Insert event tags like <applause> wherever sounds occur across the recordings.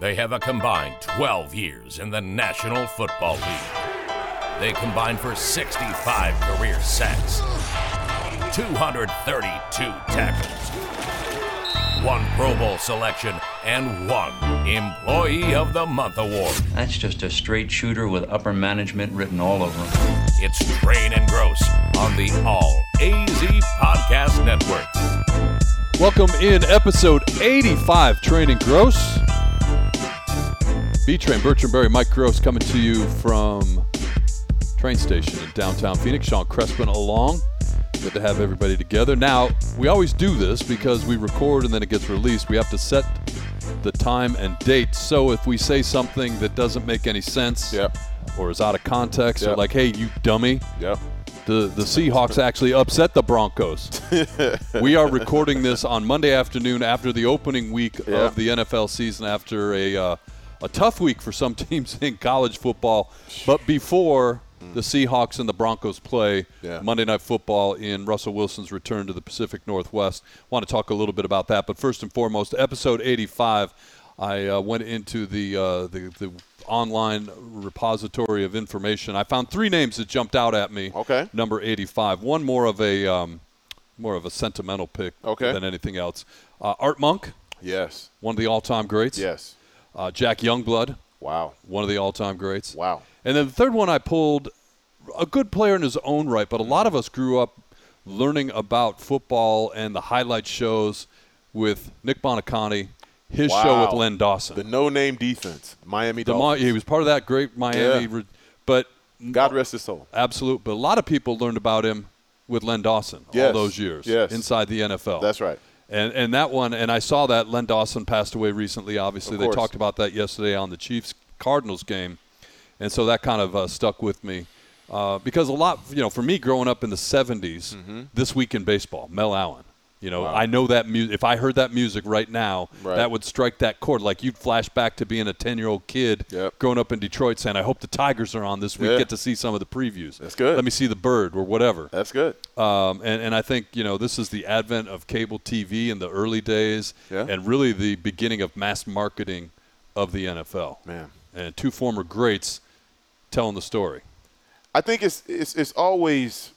They have a combined 12 years in the National Football League. They combined for 65 career sacks, 232 tackles, one Pro Bowl selection, and one Employee of the Month award. That's just a straight shooter with upper management written all over him. It's Train and Gross on the All AZ Podcast Network. Welcome in episode 85, Train and Gross. B Train, Bertrand Berry, Mike Gross coming to you from train station in downtown Phoenix. Sean Crespin along. Good to have everybody together. Now, we always do this because we record and then it gets released. We have to set the time and date. So if we say something that doesn't make any sense Yep. or is out of context or like, hey, you dummy, Yep. the, the Seahawks actually upset the Broncos. <laughs> we are recording this on Monday afternoon after the opening week of the NFL season, after a uh, a tough week for some <laughs> teams in college football, but before the Seahawks and the Broncos play Yeah. Monday Night Football in Russell Wilson's return to the Pacific Northwest. Want to talk a little bit about that, but first and foremost, episode 85. I uh, went into the, uh, the the online repository of information. I found three names that jumped out at me. Okay. Number 85. One more of a um, more of a sentimental pick Okay. than anything else. Uh, Art Monk, Yes. one of the all-time greats. Yes. Uh, Jack Youngblood, Wow. one of the all-time greats. Wow. And then the third one I pulled, a good player in his own right, but a lot of us grew up learning about football and the highlight shows with Nick Buoniconti, his show with Len Dawson. The no-name defense, Miami The Dolphins. he was part of that great Miami, Yeah. re- but God rest his soul. absolute. But a lot of people learned about him with Len Dawson all those years Yes. inside the NFL. That's right. And and that one, and I saw that Len Dawson passed away recently. Obviously, they talked about that yesterday on the Chiefs Cardinals game, and so that kind of uh, stuck with me uh, because a lot, you know, for me growing up in the '70s, this week in baseball, Mel Allen. You know. Wow. I know that music. If I heard that music right now, Right. that would strike that chord. Like you'd flash back to being a ten-year-old kid Yep. growing up in Detroit, saying, "I hope the Tigers are on this week. Yeah. Get to see some of the previews. That's good. Let me see the bird or whatever." That's good. Um, and, and I think, you know, this is the advent of cable TV in the early days Yeah. and really the beginning of mass marketing of the NFL. Man. And two former greats telling the story. I think it's, it's it's always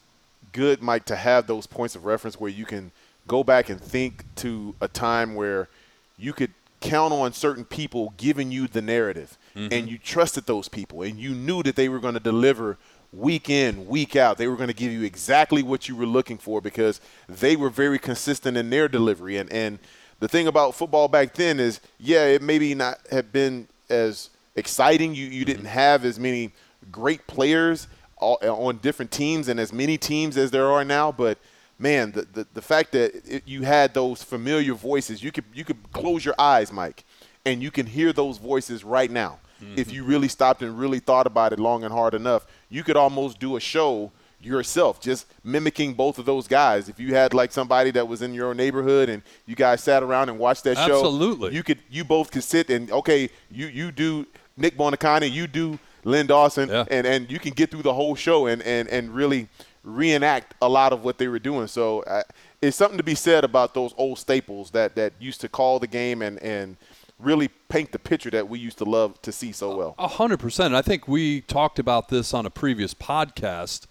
good, Mike, to have those points of reference where you can go back and think to a time where you could count on certain people giving you the narrative, mm-hmm. and you trusted those people, and you knew that they were going to deliver week in, week out. They were going to give you exactly what you were looking for because they were very consistent in their delivery. And and the thing about football back then is, yeah, it maybe not have been as exciting. You you mm-hmm. didn't have as many great players all, on different teams and as many teams as there are now, but man, the, the, the fact that it, you had those familiar voices, you could you could close your eyes, Mike, and you can hear those voices right now. If mm-hmm. you really stopped and really thought about it long and hard enough, you could almost do a show yourself, just mimicking both of those guys. If you had like somebody that was in your neighborhood and you guys sat around and watched that show, Absolutely. you could you both could sit and okay, you you do Nick Buoniconti, you do Len Dawson, Yeah. and and you can get through the whole show and and and really reenact a lot of what they were doing. So uh, it's something to be said about those old staples that that used to call the game and and really paint the picture that we used to love to see so well. A hundred percent. I think we talked about this on a previous podcast.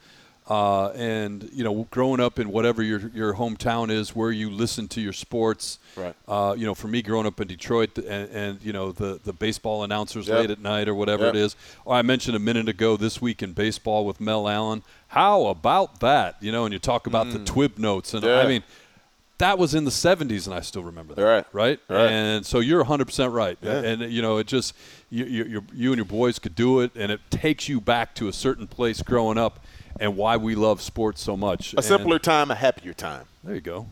Uh, and you know, growing up in whatever your your hometown is, where you listen to your sports. Right. Uh, you know, for me, growing up in Detroit, and, and you know the the baseball announcers Yep. late at night or whatever Yep. it is. Or I mentioned a minute ago this week in baseball with Mel Allen. How about that? You know, and you talk about the twib notes, and Mm. Yeah. I mean, that was in the 70s, and I still remember that. Right. Right. Right. And so you're 100% right. Yeah. And you know, it just you, you, you, you and your boys could do it, and it takes you back to a certain place growing up, and why we love sports so much. A And simpler time, a happier time. there you go.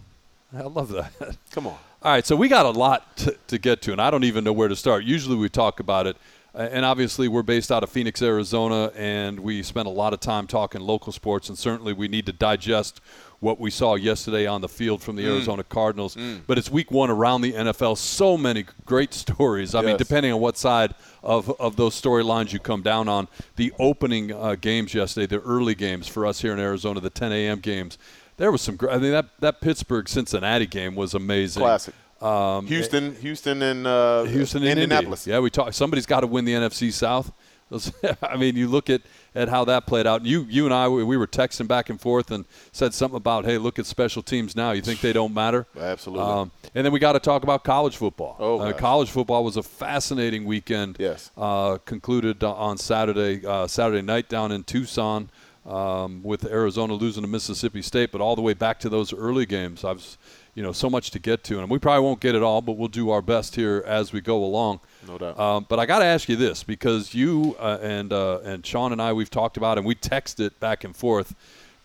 I love that. <laughs> Come on. All right, so we got a lot to, to get to, and I don't even know where to start. Usually we talk about it, uh, and obviously we're based out of Phoenix, Arizona, and we spend a lot of time talking local sports, and certainly we need to digest what we saw yesterday on the field from the Arizona Cardinals. But it's week one around the NFL. So many great <laughs> stories. I mean, depending on what side of, of those storylines you come down on, the opening uh, games yesterday, the early games for us here in Arizona, the 10 a.m. games, there was some. gr- I mean, that that Pittsburgh Cincinnati game was amazing. Classic. Um, Houston, Houston, and uh, Houston and Indianapolis. Indy. Yeah, we talk. Somebody's got to win the NFC South. <laughs> I mean, you look at, at how that played out. You you and I we, we were texting back and forth and said something about, hey, look at special teams now. You think they don't matter? <laughs> Absolutely. Um, and then we got to talk about college football. Oh, uh, college football was a fascinating weekend. Yes. Uh, concluded on Saturday uh, Saturday night down in Tucson. Um, with Arizona losing to Mississippi State, but all the way back to those early games, I was, you know, so much to get to, and we probably won't get it all, but we'll do our best here as we go along. No doubt. Um, but I got to ask you this because you uh, and uh, and Sean and I we've talked about and we texted back and forth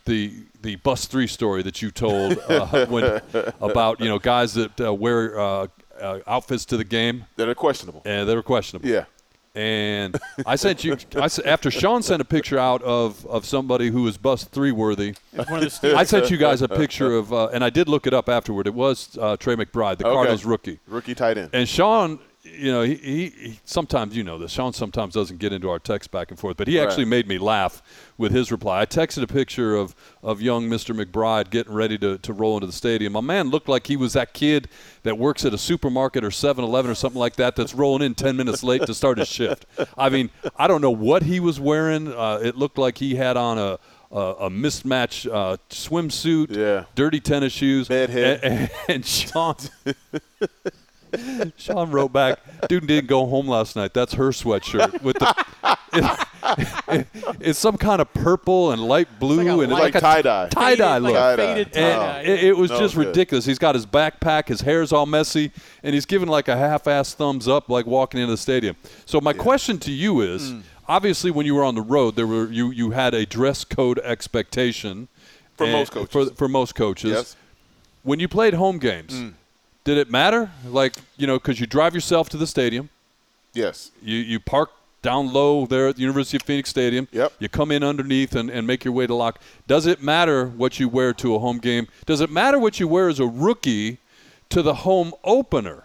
the the bus three story that you told uh, <laughs> when about you know guys that uh, wear uh, uh, outfits to the game that are questionable. and they were questionable. Yeah. And I sent you I, after Sean sent a picture out of, of somebody who was bus three worthy. It's one of the Steelers. I sent you guys a picture of, uh, and I did look it up afterward. It was uh, Trey McBride, the Okay. Cardinals rookie. Rookie tight end. And Sean, you know, he, he, he sometimes you know this. Sean sometimes doesn't get into our text back and forth, but he Right. actually made me laugh with his reply. I texted a picture of, of young Mr. McBride getting ready to, to roll into the stadium. My man looked like he was that kid that works at a supermarket or 7-Eleven or something like that that's rolling in 10 minutes late to start his shift. I mean, I don't know what he was wearing. Uh, it looked like he had on a a, a mismatched uh, swimsuit, Yeah. dirty tennis shoes, Bedhead. and, <laughs> and Sean <laughs> <laughs> Sean wrote back, dude didn't go home last night. That's her sweatshirt with the. it- <laughs> it's some kind of purple and light blue like a and light- like a tie-dye. tie dye Faded- look. like a Tie-dye. faded And tie-dye. it, it was No, just good. ridiculous. He's got his backpack, his hair's all messy, and he's giving like a half-ass thumbs up, like walking into the stadium. So my question to you is: Hmm. obviously, when you were on the road, there were you you had a dress code expectation For most coaches. For, for most coaches, Yes. when you played home games, Mm. Did it matter? Like, you know, because you drive yourself to the stadium, Yes. you, you park down low there at the University of Phoenix Stadium. Yep. You come in underneath and, and make your way to lock. Does it matter what you wear to a home game? Does it matter what you wear as a rookie to the home opener?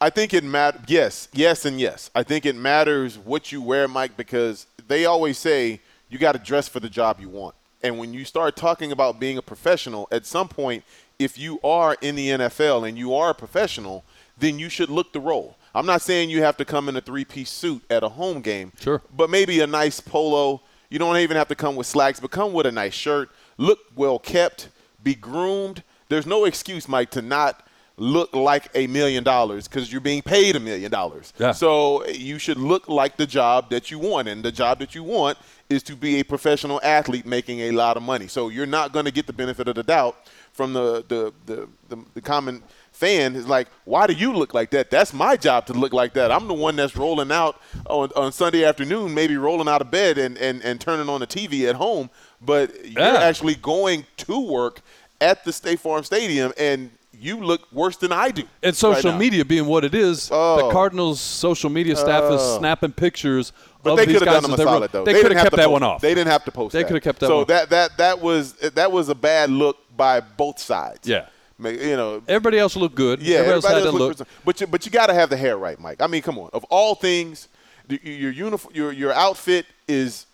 I think it matters. Yes, yes, and yes. I think it matters what you wear, Mike, because they always say you got to dress for the job you want. And when you start talking about being a professional, at some point, if you are in the NFL and you are a professional, then you should look the role. I'm not saying you have to come in a three piece suit at a home game. Sure. But maybe a nice polo. You don't even have to come with slacks, but come with a nice shirt. Look well kept, be groomed. There's no excuse, Mike, to not look like a million dollars because you're being paid a million dollars. So eh, you should look like the job that you want. And the job that you want is to be a professional athlete making a lot of money. So you're not going to get the benefit of the doubt from the, the, the, the, the common fan is like, why do you look like that? That's my job to look like that. I'm the one that's rolling out on, on Sunday afternoon, maybe rolling out of bed and, and, and turning on the TV at home. But you're Yeah. actually going to work at the State Farm Stadium and you look worse than I do. And social right media being what it is, the Oh. Cardinals' social media staff is oh. snapping pictures But of they these could have guys done them a they solid though. They, could have kept that post- one off. They didn't have to post. They that. could have kept that So one. that that that was that was a bad look by both sides. Yeah. You know. Everybody else looked good. Yeah, everybody, else had everybody else look. looks present- but you, but you got to have the hair right, Mike. I mean, come on. Of all things, your uniform, your your outfit is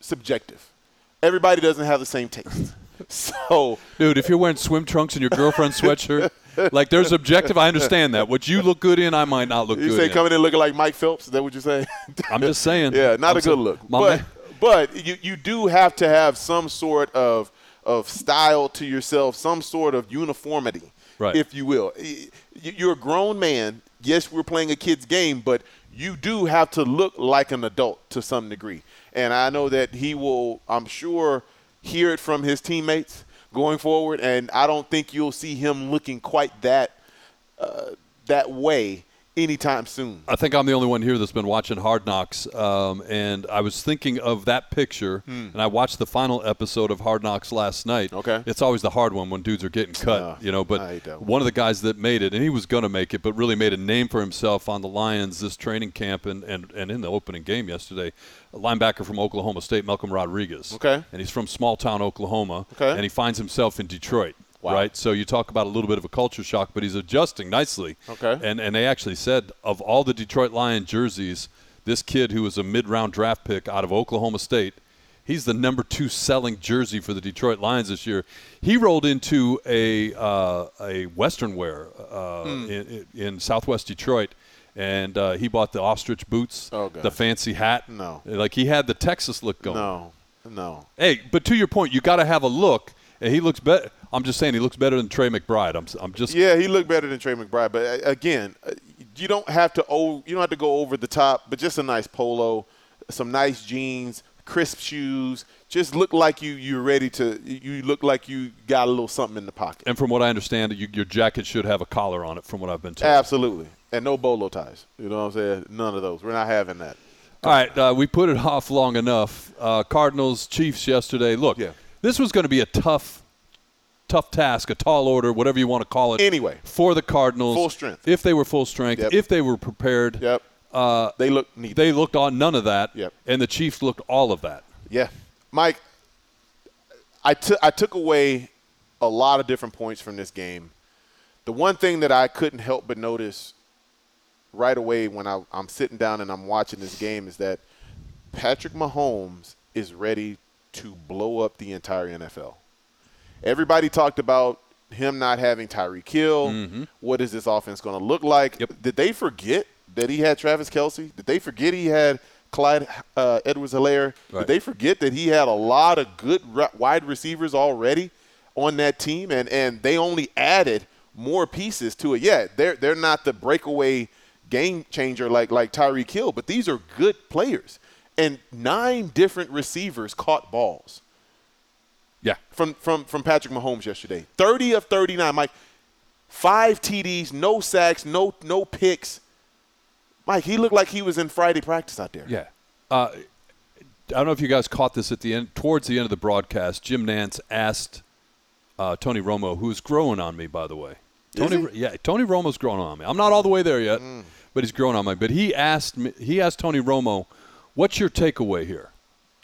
subjective. Everybody doesn't have the same taste. <laughs> So Dude, if you're wearing swim trunks and your girlfriend's sweatshirt, like there's objective. I understand that. What you look good in, I might not look you good say in. coming in looking like Mike Phelps? Is that what you say? <laughs> I'm just saying. Yeah, not I'm a good saying- look. But man- but you, you do have to have some sort of of style to yourself, some sort of uniformity, Right. if you will. You're a grown man. Yes, we're playing a kid's game, but you do have to look like an adult to some degree. And I know that he will, I'm sure, hear it from his teammates going forward. And I don't think you'll see him looking quite that uh, that way anytime soon. I think I'm the only one here that's been watching Hard Knocks, um, and I was thinking of that picture, and I watched the final episode of Hard Knocks last night. Hmm. Okay. it's always the hard one when dudes are getting cut, Uh, you know. But one. one of the guys that made it, and he was going to make it, but really made a name for himself on the Lions this training camp and, and, and in the opening game yesterday. A linebacker from Oklahoma State, Malcolm Rodriguez. Okay. and he's from small town Oklahoma. Okay. and he finds himself in Detroit. Wow. Right, so you talk about a little bit of a culture shock, but he's adjusting nicely. Okay. And and they actually said of all the Detroit Lion jerseys, this kid who was a mid-round draft pick out of Oklahoma State, He's the number two selling jersey for the Detroit Lions this year. He rolled into a uh, a Western wear uh, Hmm. in, in Southwest Detroit, and uh, he bought the ostrich boots, Oh, the fancy hat. No. like he had the Texas look going. No, no. Hey, but to your point, you got to have a look, he looks better. I'm just saying he looks better than Trey McBride. I'm, I'm just Yeah, he looked better than Trey McBride, but uh, again, uh, you don't have to o- you don't have to go over the top, but just a nice polo, some nice jeans, crisp shoes. Just look like you you're ready to. You look like you got a little something in the pocket. And from what I understand, you, your jacket should have a collar on it. From what I've been told. Absolutely, and no bolo ties. You know what I'm saying? None of those. We're not having that. All right, uh, we put it off long enough. Uh, Cardinals, Chiefs yesterday. Look, Yeah. This was going to be a tough, tough task, a tall order, whatever you want to call it. Anyway. for the Cardinals, Full strength. If they were full strength, Yep. if they were prepared, Yep. uh, They look neat. they looked on none of that. Yep. And the Chiefs looked all of that. Yeah, Mike. I took I took away a lot of different points from this game. The one thing that I couldn't help but notice right away when I, I'm sitting down and I'm watching this game is that Patrick Mahomes is ready to blow up the entire NFL. Everybody talked about him not having Tyreek Hill. What is this offense going to look like? Yep. Did they forget that he had Travis Kelce? Did they forget he had Clyde uh, Edwards-Helaire? Right. Did they forget that he had a lot of good ri- wide receivers already on that team, and and they only added more pieces to it? Yeah, they're they're not the breakaway game changer like like Tyreek Hill, but these are good players. And nine different receivers caught balls Yeah. from from from Patrick Mahomes yesterday. 30 of 39, Mike. Five TDs, no sacks, no no picks. Mike, he looked like he was in Friday practice out there. Yeah. Uh, I don't know if you guys caught this at the end, towards the end of the broadcast. Jim Nantz asked uh, Tony Romo, who's growing on me, by the way. Tony, yeah, Tony Romo's growing on me. I'm not all the way there yet, but he's growing on me. But he asked me, he asked Tony Romo, "What's your takeaway here?"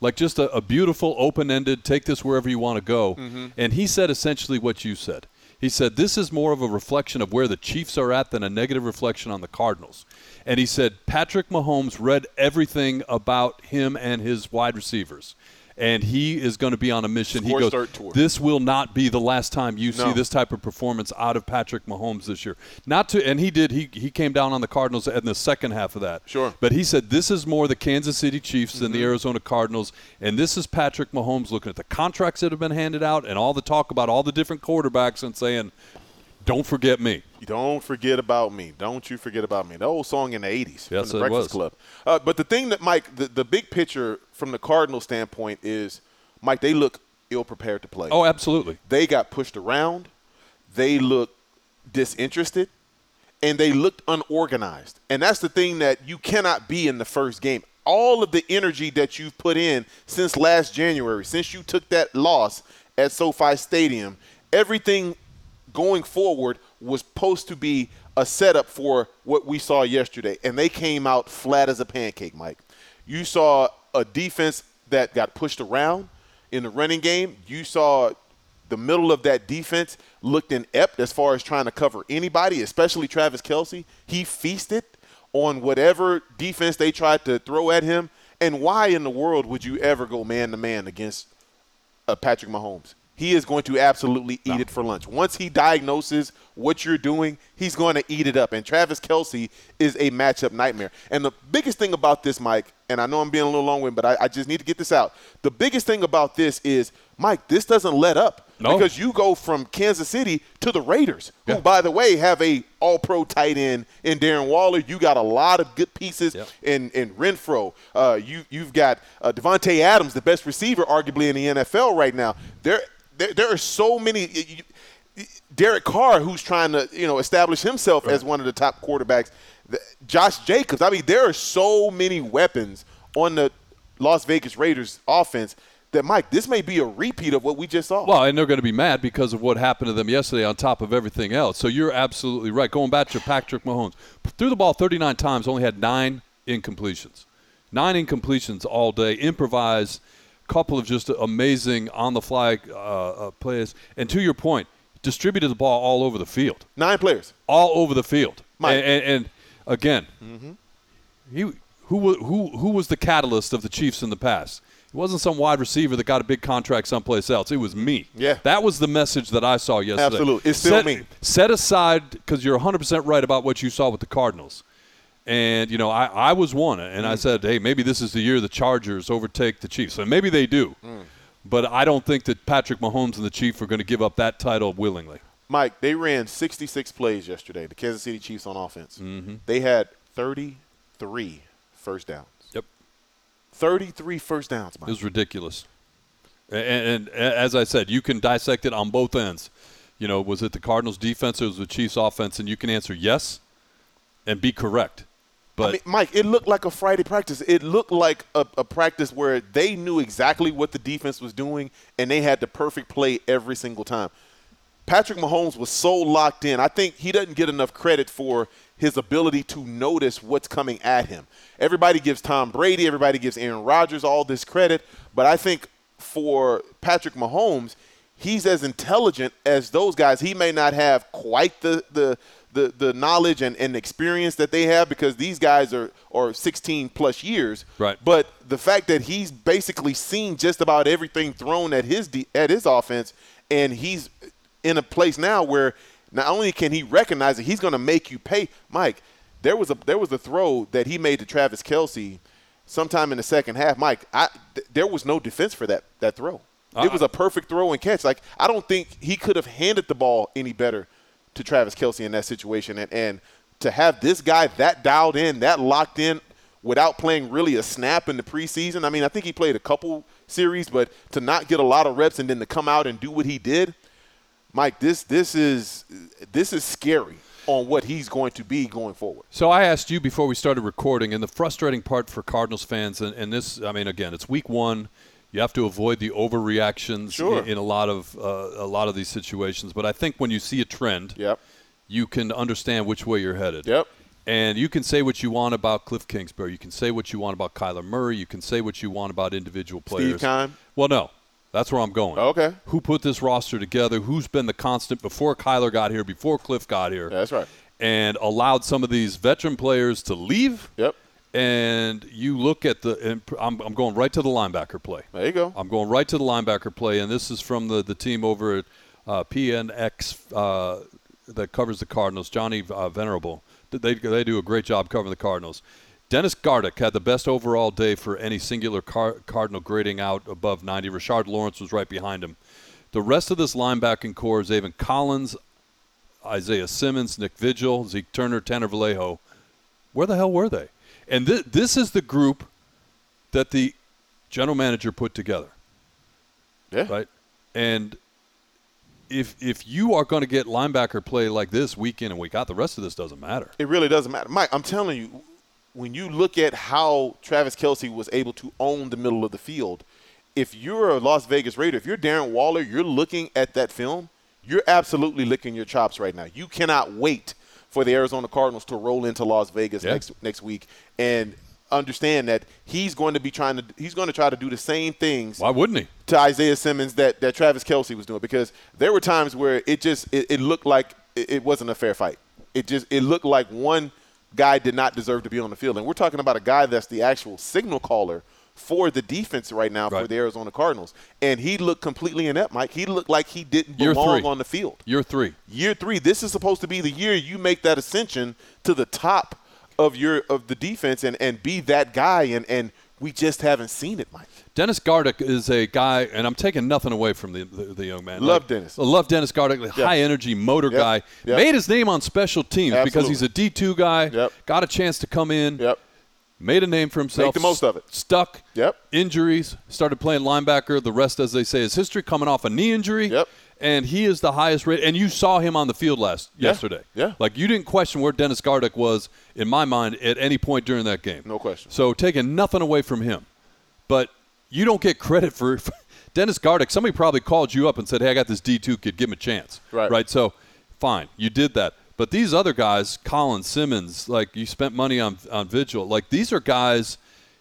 Like just a, a beautiful, open-ended, take this wherever you want to go. Mm-hmm. And he said essentially what you said. He said this is more of a reflection of where the Chiefs are at than a negative reflection on the Cardinals. And he said Patrick Mahomes read everything about him and his wide receivers. And he is going to be on a mission. Score he goes. This will not be the last time you see this type of performance out of Patrick Mahomes this year. Not to, and he did. He he came down on the Cardinals in the second half of that. Sure. But he said this is more the Kansas City Chiefs than Mm-hmm. the Arizona Cardinals, and this is Patrick Mahomes looking at the contracts that have been handed out and all the talk about all the different quarterbacks and saying, "Don't forget me." Don't forget about me. Don't you forget about me. The old song in the 80s Yes, from the it Breakfast was. Club. Uh, but the thing that, Mike, the, the big picture from the Cardinal standpoint is, Mike, they look ill prepared to play. Oh, absolutely. They got pushed around. They look disinterested. And they looked unorganized. And that's the thing that you cannot be in the first game. All of the energy that you've put in since last January, since you took that loss at SoFi Stadium, everything going forward was supposed to be a setup for what we saw yesterday. And they came out flat as a pancake, Mike. You saw a defense that got pushed around in the running game. You saw the middle of that defense looked inept as far as trying to cover anybody, especially Travis Kelce. He feasted on whatever defense they tried to throw at him. And why in the world would you ever go man to man against uh, Patrick Mahomes? He is going to absolutely eat it for lunch. Once he diagnoses what you're doing, he's going to eat it up. And Travis Kelce is a matchup nightmare. And the biggest thing about this, Mike, and I know I'm being a little long winded, but I, I just need to get this out. The biggest thing about this is, Mike, this doesn't let up. No. Because you go from Kansas City to the Raiders, Yeah. who, by the way, have a all-pro tight end in Darren Waller. You got a lot of good pieces Yep. in in Renfrow. Uh, you you've got uh, Davante Adams, the best receiver arguably in the NFL right now. There there, there are so many. you- Derek Carr, who's trying to you know establish himself as one of the top quarterbacks. Josh Jacobs. I mean, there are so many weapons on the Las Vegas Raiders offense that Mike, this may be a repeat of what we just saw. Well, and they're going to be mad because of what happened to them yesterday on top of everything else. So you're absolutely right. Going back to Patrick Mahomes, threw the ball 39 times, only had nine incompletions. Nine incompletions all day, improvise, couple of just amazing on the fly uh, uh, plays. And to your point, distributed the ball all over the field. Nine players. All over the field. Mike. And, and, and again, he who who who was the catalyst of the Chiefs in the past? It wasn't some wide receiver that got a big contract someplace else. It was me. Yeah. That was the message that I saw yesterday. Absolutely. It's still set, me. Set aside, because you're 100% right about what you saw with the Cardinals. And, you know, I, I was one, and I said, hey, maybe this is the year the Chargers overtake the Chiefs. And maybe they do. But I don't think that Patrick Mahomes and the Chiefs are going to give up that title willingly. Mike, they ran 66 plays yesterday, the Kansas City Chiefs on offense. Mm-hmm. They had 33 first downs. Yep. 33 first downs, Mike. It was ridiculous. And, and as I said, you can dissect it on both ends. You know, was it the Cardinals' defense or was it the Chiefs' offense? And you can answer yes and be correct. But I mean, Mike, it looked like a Friday practice. It looked like a, a practice where they knew exactly what the defense was doing, and they had the perfect play every single time. Patrick Mahomes was so locked in. I think he doesn't get enough credit for his ability to notice what's coming at him. Everybody gives Tom Brady, everybody gives Aaron Rodgers all this credit, but I think for Patrick Mahomes, he's as intelligent as those guys. He may not have quite the the the, the knowledge and, and experience that they have because these guys are, are 16 plus years. Right. But the fact that he's basically seen just about everything thrown at his de- at his offense, and he's in a place now where not only can he recognize it, he's going to make you pay. Mike, there was a there was a throw that he made to Travis Kelce sometime in the second half. Mike, I, th- there was no defense for that that throw. It uh-uh. was a perfect throw and catch. Like I don't think he could have handed the ball any better to Travis Kelce in that situation. And, and to have this guy that dialed in, that locked in, without playing really a snap in the preseason. I mean, I think he played a couple series, but to not get a lot of reps and then to come out and do what he did, Mike, this this is this is scary on what he's going to be going forward. So I asked you before we started recording, and the frustrating part for Cardinals fans, and, and this, I mean, again, it's week one. You have to avoid the overreactions Sure. in, in a lot of uh, a lot of these situations. But I think when you see a trend, Yep. you can understand which way you're headed. Yep. And you can say what you want about Cliff Kingsbury. You can say what you want about Kyler Murray. You can say what you want about individual players. Keim? Well, no. That's where I'm going. Okay. Who put this roster together? Who's been the constant before Kyler got here, before Cliff got here? Yeah, that's right. And allowed some of these veteran players to leave. Yep. And you look at the, and I'm, I'm going right to the linebacker play. There you go. I'm going right to the linebacker play, and this is from the, the team over at uh, PNX uh, that covers the Cardinals, Johnny uh, Venerable. They, they do a great job covering the Cardinals. Dennis Gardeck had the best overall day for any singular car, Cardinal grading out above 90. Rashard Lawrence was right behind him. The rest of this linebacking core is Zaven Collins, Isaiah Simmons, Nick Vigil, Zeke Turner, Tanner Vallejo. Where the hell were they? And th- this is the group that the general manager put together Yeah. right? And if if you are going to get linebacker play like this week in and week out, the rest of this doesn't matter. It really doesn't matter. Mike, I'm telling you, when you look at how Travis Kelce was able to own the middle of the field, if you're a Las Vegas Raider, if you're Darren Waller, you're looking at that film, you're absolutely licking your chops right now. You cannot wait for the Arizona Cardinals to roll into Las Vegas Yeah. next next week and understand that he's going to be trying to he's going to try to do the same things Why wouldn't he? to Isaiah Simmons that, that Travis Kelsey was doing because there were times where it just it, it looked like it, it wasn't a fair fight. It just it looked like one guy did not deserve to be on the field, and we're talking about a guy that's the actual signal caller for the defense right now for the Arizona Cardinals, and he looked completely inept. Mike, he looked like he didn't belong on the field. Year three. Year three, this is supposed to be the year you make that ascension to the top of your of the defense and and be that guy, and and we just haven't seen it, Mike. Dennis Gardeck is a guy, and I'm taking nothing away from the the, the young man. Love Dennis. Love Dennis Gardeck, Yeah. high energy motor Yep. guy. Yep. Made his name on special teams because he's a D2 guy. Yep. Got a chance to come in. Yep. Made a name for himself. Make the most of it. Stuck. Yep. Injuries. Started playing linebacker. The rest, as they say, is history. Coming off a knee injury. Yep. And he is the highest rate. And you saw him on the field last Yeah. yesterday. Yeah. Like you didn't question where Dennis Gardeck was in my mind at any point during that game. No question. So taking nothing away from him, but you don't get <laughs> credit for Dennis Gardeck. Somebody probably called you up and said, "Hey, I got this D two kid. Give him a chance." Right. Right. So, fine, you did that. But these other guys, Colin Simmons, like you spent money on on Vigil. Like these are guys,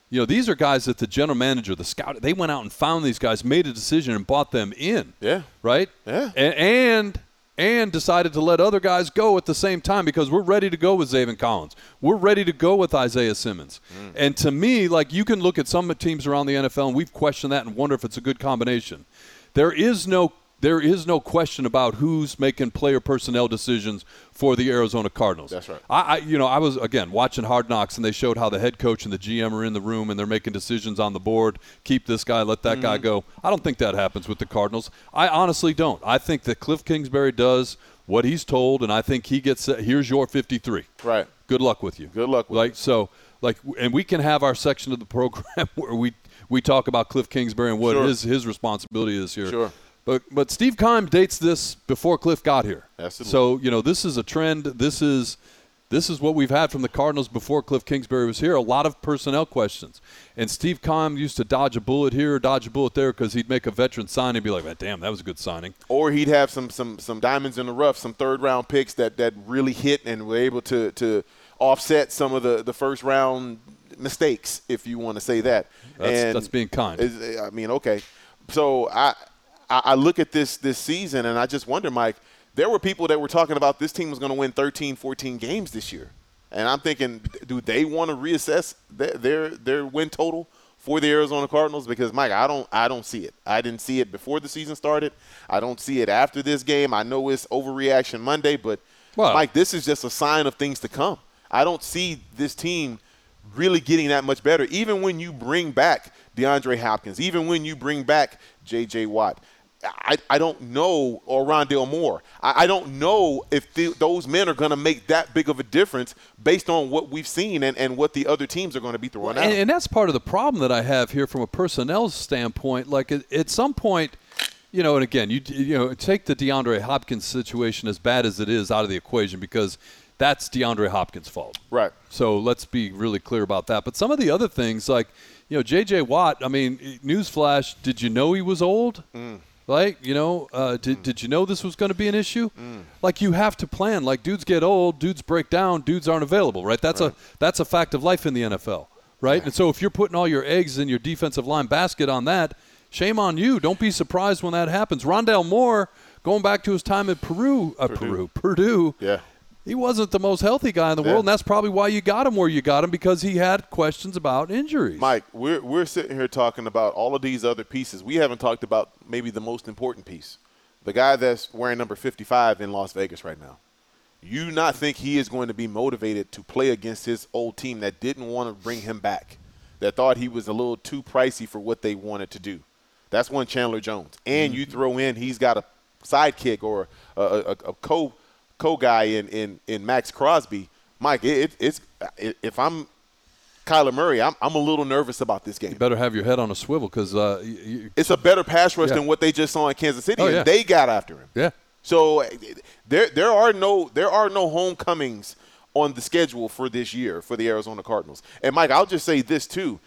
you know, these are guys that the general manager, the scout, they went out and found these guys, made a decision, and bought them in. Yeah. Right. Yeah. And and, and decided to let other guys go at the same time because we're ready to go with Zaven Collins. We're ready to go with Isaiah Simmons. Mm. And to me, like you can look at some teams around the NFL and we've questioned that and wonder if it's a good combination. There is no there is no question about who's making player personnel decisions for the Arizona Cardinals. That's right. I, I, you know, I was again watching Hard Knocks, and they showed how the head coach and the GM are in the room, and they're making decisions on the board. Keep this guy, let that mm-hmm. guy go. I don't think that happens with the Cardinals. I honestly don't. I think that Cliff Kingsbury does what he's told, and I think he gets. Here's your 53. Right. Good luck with you. Good luck. like so, like, and we can have our section of the program <laughs> where we we talk about Cliff Kingsbury and what sure. his his responsibility is here. Sure. But but Steve Keim dates this before Cliff got here. Absolutely. So you know this is a trend. This is this is what we've had from the Cardinals before Cliff Kingsbury was here. A lot of personnel questions. And Steve Keim used to dodge a bullet here or dodge a bullet there because he'd make a veteran sign and be like, "Damn, that was a good signing." Or he'd have some some some diamonds in the rough, some third round picks that that really hit and were able to to offset some of the the first round mistakes, if you want to say that. That's, and that's being kind. I mean, okay. So I I, I look at this this season and I just wonder, Mike, there were people that were talking about this team was going to win 13, 14 games this year. And I'm thinking, do they want to reassess their, their their win total for the Arizona Cardinals? Because Mike, I don't I don't see it. I didn't see it before the season started. I don't see it after this game. I know it's overreaction Monday, but Mike, this is just a sign of things to come. I don't see this team really getting that much better. Even when you bring back DeAndre Hopkins, even when you bring back J.J. Watt, I, I don't know, or Rondale Moore. I, I don't know if the, those men are going to make that big of a difference based on what we've seen and, and what the other teams are going to be throwing well, out. And, and, that's part of the problem that I have here from a personnel standpoint. Like at, at some point, you know, and again, you you know, take the DeAndre Hopkins situation as bad as it is out of the equation because that's DeAndre Hopkins' fault. Right. So let's be really clear about that. But some of the other things, like you know, J.J. Watt. I mean, newsflash: Did you know he was old? Mm. Like, you know, uh, did, mm. did you know this was going to be an issue? Mm. Like, you have to plan. Like, dudes get old, dudes break down, dudes aren't available, right? That's right. a that's a fact of life in the NFL, right? right? And so if you're putting all your eggs in your defensive line basket on that, shame on you. Don't be surprised when that happens. Rondale Moore, going back to his time at Peru, uh, Purdue. Peru, Purdue, yeah he wasn't the most healthy guy in the yeah. world, and that's probably why you got him where you got him because he had questions about injuries. Mike, we're we're sitting here talking about all of these other pieces. We haven't talked about maybe the most important piece, the guy that's wearing number 55 in Las Vegas right now. You not think he is going to be motivated to play against his old team that didn't want to bring him back, that thought he was a little too pricey for what they wanted to do. That's one Chandler Jones, and mm-hmm. you throw in he's got a sidekick or a, a, a co co guy in, in, in Maxx Crosby, Mike, it, it's it, if I'm Kyler Murray, I'm, I'm a little nervous about this game. You better have your head on a swivel because uh, it's a better pass rush yeah. than what they just saw in Kansas City, oh, and yeah. they got after him. Yeah. So there there are no there are no homecomings on the schedule for this year for the Arizona Cardinals. And Mike, I'll just say this too.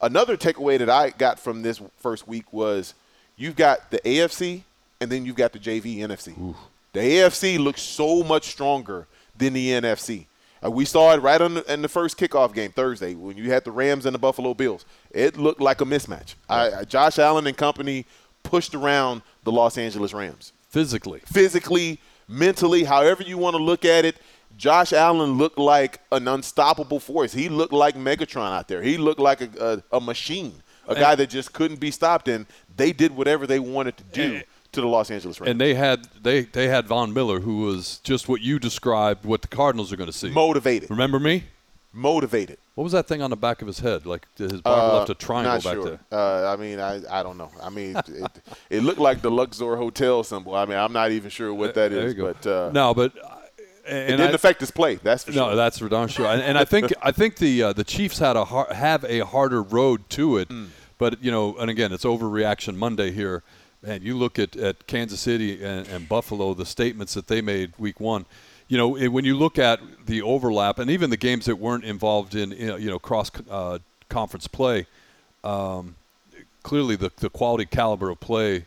Another takeaway that I got from this first week was you've got the AFC and then you've got the JV NFC. Ooh. The AFC looks so much stronger than the NFC. Uh, we saw it right the, in the first kickoff game Thursday when you had the Rams and the Buffalo Bills. It looked like a mismatch. I, Josh Allen and company pushed around the Los Angeles Rams. Physically. Physically, mentally, however you want to look at it. Josh Allen looked like an unstoppable force. He looked like Megatron out there. He looked like a, a, a machine, a guy that just couldn't be stopped. And they did whatever they wanted to do to the Los Angeles Rams. And they had they they had Von Miller, who was just what you described, what the Cardinals are going to see. Motivated. Remember me? Motivated. What was that thing on the back of his head? Like his barber uh, left a triangle back sure. there. Uh, I mean, I, I don't know. I mean, it, it, <laughs> looked like the Luxor Hotel symbol. I mean, I'm not even sure what that is. But uh, no, but and it didn't I, affect his play. That's for sure. no, sure. that's for darn sure. and, and I think I think the uh, the Chiefs had a har- have a harder road to it. Mm. But you know, and again, it's overreaction Monday here man, you look at, at Kansas City and, and Buffalo, the statements that they made week one. You know, when you look at the overlap and even the games that weren't involved in, you know, cross uh, conference play, um, clearly the, the quality caliber of play,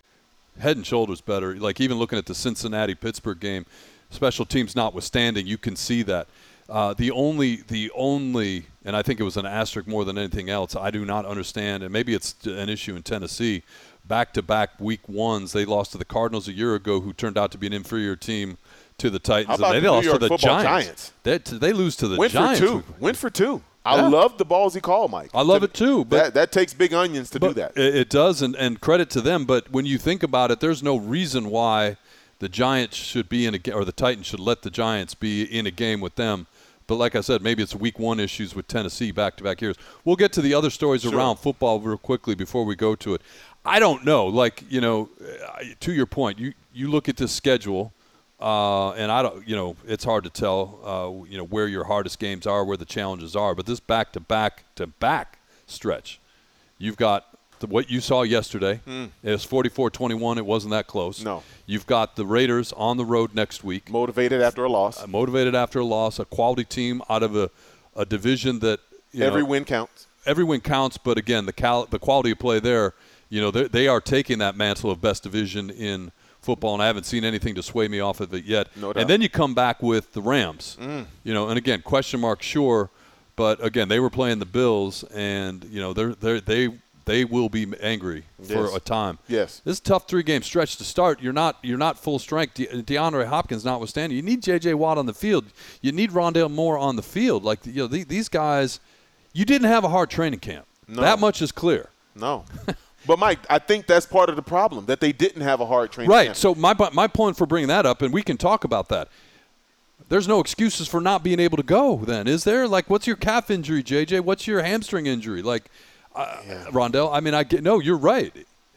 head and shoulders better. Like even looking at the Cincinnati Pittsburgh game, special teams notwithstanding, you can see that. Uh, the only the only and I think it was an asterisk more than anything else. I do not understand, and maybe it's an issue in Tennessee. Back to back week ones, they lost to the Cardinals a year ago, who turned out to be an inferior team to the Titans. How about and they the New lost York to the Giants. Giants? They, they lose to the Win Giants. for two. Win for two. I Yeah. love the balls he called, Mike. I love it too, but that, that takes big onions to do that. It, it does, and, and credit to them. But when you think about it, there's no reason why the Giants should be in a or the Titans should let the Giants be in a game with them. But like I said, maybe it's week one issues with Tennessee back to back years. We'll get to the other stories around football real quickly before we go to it. I don't know. Like you know, uh, to your point, you you look at this schedule. Uh, and I don't, you know, it's hard to tell, uh, you know, where your hardest games are, where the challenges are. But this back to back to back stretch, you've got the, what you saw yesterday. It was 44-21. It wasn't that close. No. You've got the Raiders on the road next week, Motivated after a loss. uh, motivated after a loss, a quality team out of a, a division that you Every know, win counts. every win counts, but again, the cal- the quality of play there, you know, they they are taking that mantle of best division in football, and I haven't seen anything to sway me off of it yet. No doubt. and then you come back with the Rams, mm. you know, and again, question mark, sure, but again, they were playing the Bills, and you know, they're they they they will be angry for Yes. a time. Yes. This is a tough three game stretch to start. You're not you're not full strength. De- DeAndre Hopkins notwithstanding, you need J.J. Watt on the field. You need Rondale Moore on the field. Like you know, the- these guys, you didn't have a hard training camp. No. That much is clear. No. <laughs> but Mike, I think that's part of the problem that they didn't have a hard training Right. camp. So my my point for bringing that up, and we can talk about that. There's no excuses for not being able to go. Then is there? Like, what's your calf injury, JJ? What's your hamstring injury? Like, uh, Rondale. I mean, I get no. You're right.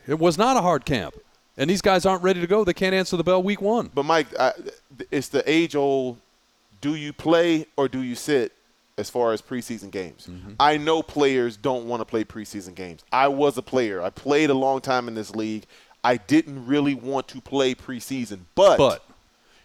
It was not a hard camp, and these guys aren't ready to go. They can't answer the bell week one. But Mike, I, it's the age old: do you play or do you sit? As far as preseason games, Mm-hmm. I know players don't want to play preseason games. I was a player. I played a long time in this league. I didn't really want to play preseason, but, But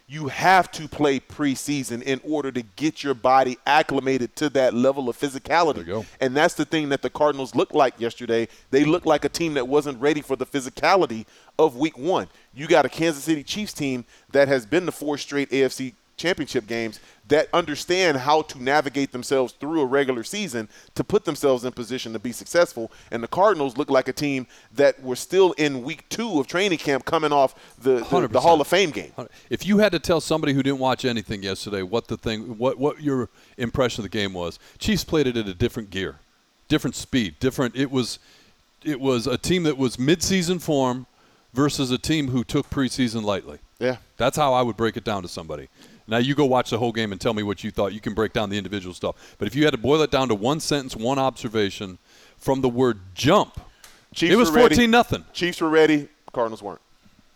you have to play preseason in order to get your body acclimated to that level of physicality. There you go. And that's the thing that the Cardinals looked like yesterday. They looked like a team that wasn't ready for the physicality of week one. You got a Kansas City Chiefs team that has been the four straight AFC championship games that understand how to navigate themselves through a regular season to put themselves in position to be successful. And the Cardinals look like a team that were still in week two of training camp coming off the, the, the Hall of Fame game. If you had to tell somebody who didn't watch anything yesterday what the thing, what what your impression of the game was, Chiefs played it at a different gear, different speed, different. It was, it was a team that was midseason form versus a team who took preseason lightly. Yeah. That's how I would break it down to somebody. Now you go watch the whole game and tell me what you thought. You can break down the individual stuff, but if you had to boil it down to one sentence, one observation, from the word jump, Chiefs it was were ready. fourteen nothing. Chiefs were ready. Cardinals weren't.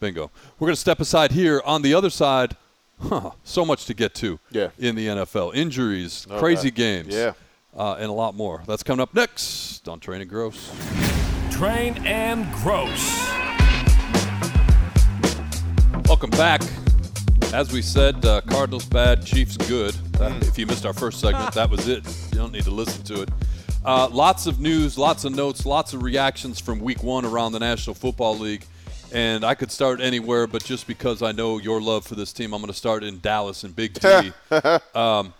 Bingo. We're going to step aside here. On the other side, huh, so much to get to Yeah. in the NFL. Injuries, Oh, crazy games, Yeah. uh, and a lot more. That's coming up next on Train and Gross. Train and Gross. Welcome back. As we said, uh, Cardinals bad, Chiefs good. That- Mm. if you missed our first segment, that was it. You don't need to listen to it. Uh, lots of news, lots of notes, lots of reactions from week one around the National Football League. And I could start anywhere, but just because I know your love for this team, I'm going to start in Dallas and Big T. <laughs> um,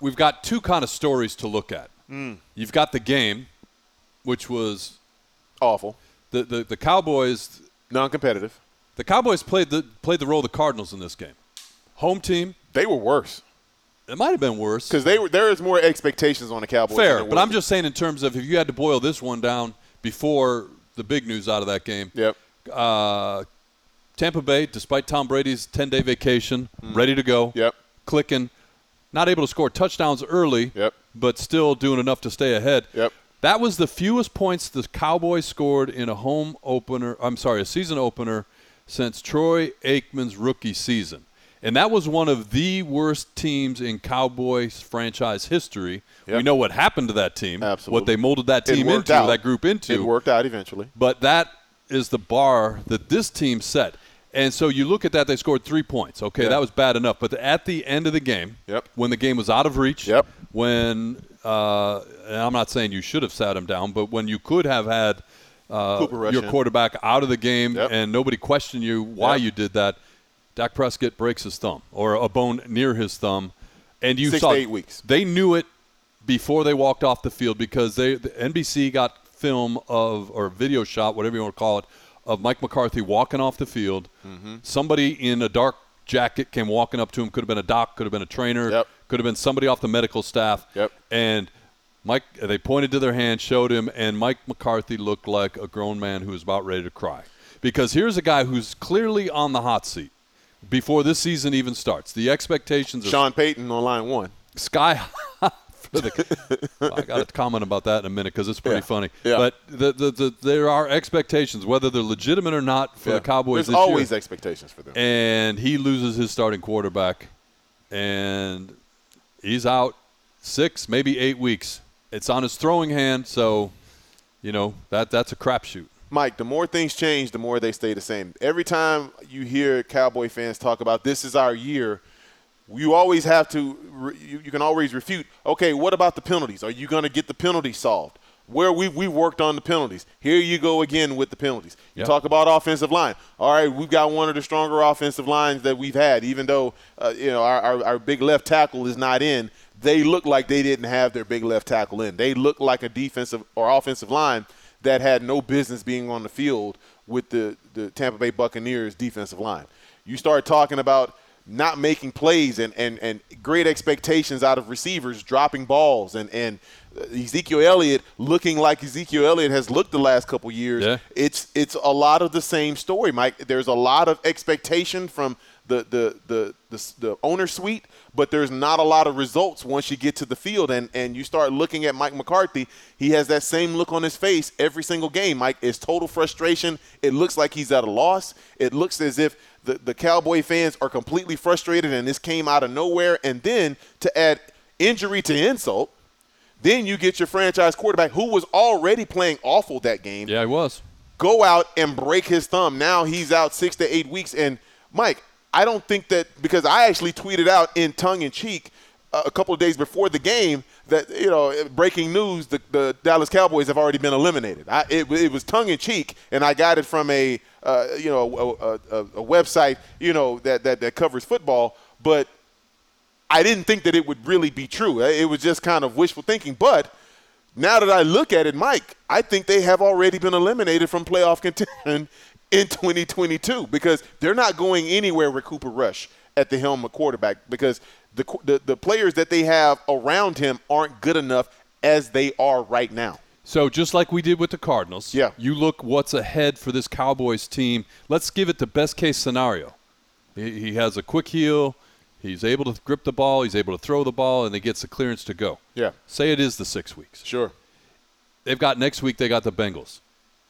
we've got two kind of stories to look at. Mm. You've got the game, which was Awful. the, the, the Cowboys Non-competitive. The Cowboys played the played the role of the Cardinals in this game. Home team. They were worse It might have been worse. because they were. There is more expectations on the Cowboys. Fair, but. I'm just saying in terms of if you had to boil this one down before the big news out of that game. Yep. Uh, Tampa Bay, despite Tom Brady's 10-day vacation, ready to go. Mm. Yep. Clicking, not able to score touchdowns early. Yep. But still doing enough to stay ahead. Yep. That was the fewest points the Cowboys scored in a home opener. I'm sorry, a season opener since Troy Aikman's rookie season. And that was one of the worst teams in Cowboys franchise history. Yep. We know what happened to that team, Absolutely. what they molded that team into, out. that group into. It worked out eventually. But that is the bar that this team set. And so you look at that, they scored three points. Okay, Yeah. that was bad enough. But at the end of the game, Yep. when the game was out of reach, Yep. when, uh, and I'm not saying you should have sat him down, but when you could have had uh, your quarterback out of the game Yep. and nobody questioned you why Yep. you did that, Dak Prescott breaks his thumb or a bone near his thumb. And you Six saw to eight weeks. They knew it before they walked off the field because they the NBC got film of or video shot, whatever you want to call it, of Mike McCarthy walking off the field. Mm-hmm. Somebody in a dark jacket came walking up to him. Could have been a doc, could have been a trainer, Yep. could have been somebody off the medical staff. Yep. And Mike, they pointed to their hand, showed him, and Mike McCarthy looked like a grown man who was about ready to cry. Because here's a guy who's clearly on the hot seat before this season even starts. The expectations are Sean Payton on line one. sky high <laughs> the. I got to comment about that in a minute because it's pretty Yeah. funny. Yeah. But the, the, the, there are expectations, whether they're legitimate or not, for Yeah. the Cowboys There's always year. expectations for them. And he loses his starting quarterback, and he's out six, maybe eight weeks. It's on his throwing hand, so you know that that's a crapshoot. Mike, the more things change, the more they stay the same. Every time you hear Cowboy fans talk about this is our year, you always have to, re- you, you can always refute, okay, what about the penalties? Are you going to get the penalties solved? Where we we worked on the penalties. Here you go again with the penalties. You Yep. talk about offensive line. All right, we've got one of the stronger offensive lines that we've had. Even though uh, you know our, our, our big left tackle is not in, they look like they didn't have their big left tackle in. They look like a defensive or offensive line that had no business being on the field with the, the Tampa Bay Buccaneers defensive line. You start talking about not making plays and, and, and great expectations out of receivers dropping balls and, and Ezekiel Elliott looking like Ezekiel Elliott has looked the last couple years. Yeah. It's it's a lot of the same story, Mike. There's a lot of expectation from the the the the, the owner suite, but there's not a lot of results once you get to the field and and you start looking at Mike McCarthy. He has that same look on his face every single game. Mike it's total frustration. It looks like he's at a loss. It looks as if the the Cowboy fans are completely frustrated, and this came out of nowhere. And then to add injury to insult. Then you get your franchise quarterback who was already playing awful that game Yeah, he was. go out and break his thumb. Now he's out six to eight weeks. And Mike, I don't think that because I actually tweeted out in tongue in cheek uh, a couple of days before the game that you know breaking news the, the Dallas Cowboys have already been eliminated. I, it, it was tongue in cheek, and I got it from a uh, you know a, a, a website you know that, that that covers football, but. I didn't think that it would really be true. It was just kind of wishful thinking. But now that I look at it, Mike, I think they have already been eliminated from playoff <laughs> contention in <laughs> 2022 because they're not going anywhere with Cooper Rush at the helm of quarterback because the, the, the players that they have around him aren't good enough as they are right now. So just like we did with the Cardinals, Yeah. you look what's ahead for this Cowboys team. Let's give it the best case scenario. He, he has a quick heal. He's able to grip the ball. He's able to throw the ball, and he gets the clearance to go. Yeah. Say it is the six weeks. Sure. They've got next week. They got the Bengals.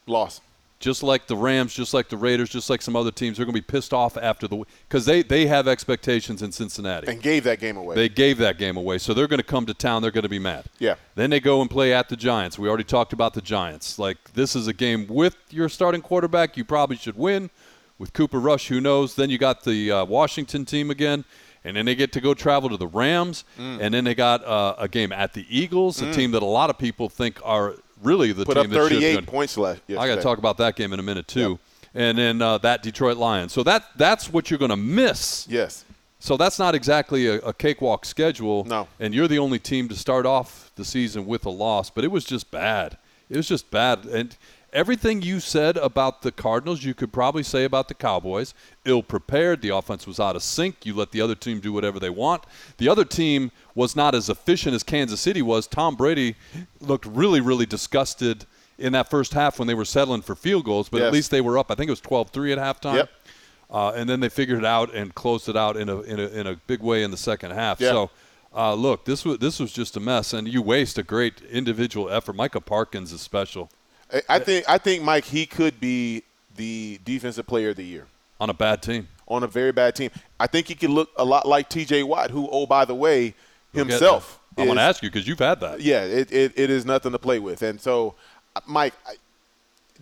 Loss. Just like the Rams, just like the Raiders, just like some other teams, they're going to be pissed off after the because they they have expectations in Cincinnati. And gave that game away. They gave that game away, so they're going to come to town. They're going to be mad. Yeah. Then they go and play at the Giants. We already talked about the Giants. Like this is a game with your starting quarterback. You probably should win. With Cooper Rush, who knows? Then you got the uh, Washington team again, and then they get to go travel to the Rams, Mm. and then they got uh, a game at the Eagles, a team that a lot of people think are really the Put team up that should 38 win. points left. I got to talk about that game in a minute too, and then uh, that Detroit Lions. So that that's what you're going to miss. Yes. So that's not exactly a, a cakewalk schedule. No. And you're the only team to start off the season with a loss, but it was just bad. It was just bad. And everything you said about the Cardinals, you could probably say about the Cowboys. Ill prepared. The offense was out of sync. You let the other team do whatever they want. The other team was not as efficient as Kansas City was. Tom Brady looked really, really disgusted in that first half when they were settling for field goals, but at least they were up. I think it was 12 3 at halftime. Yep. Uh, and then they figured it out and closed it out in a in a, in a big way in the second half. Yeah. So, uh, look, this was this was just a mess, and you waste a great individual effort. Micah Parsons is special I- think I think Mike he could be the defensive player of the year. on a bad team. on a very bad team. I think he could look a lot like T.J. Watt, who, oh by the way, himself. I want to ask you because you've had that. Yeah, it, it, it is nothing to play with. And so, Mike, I,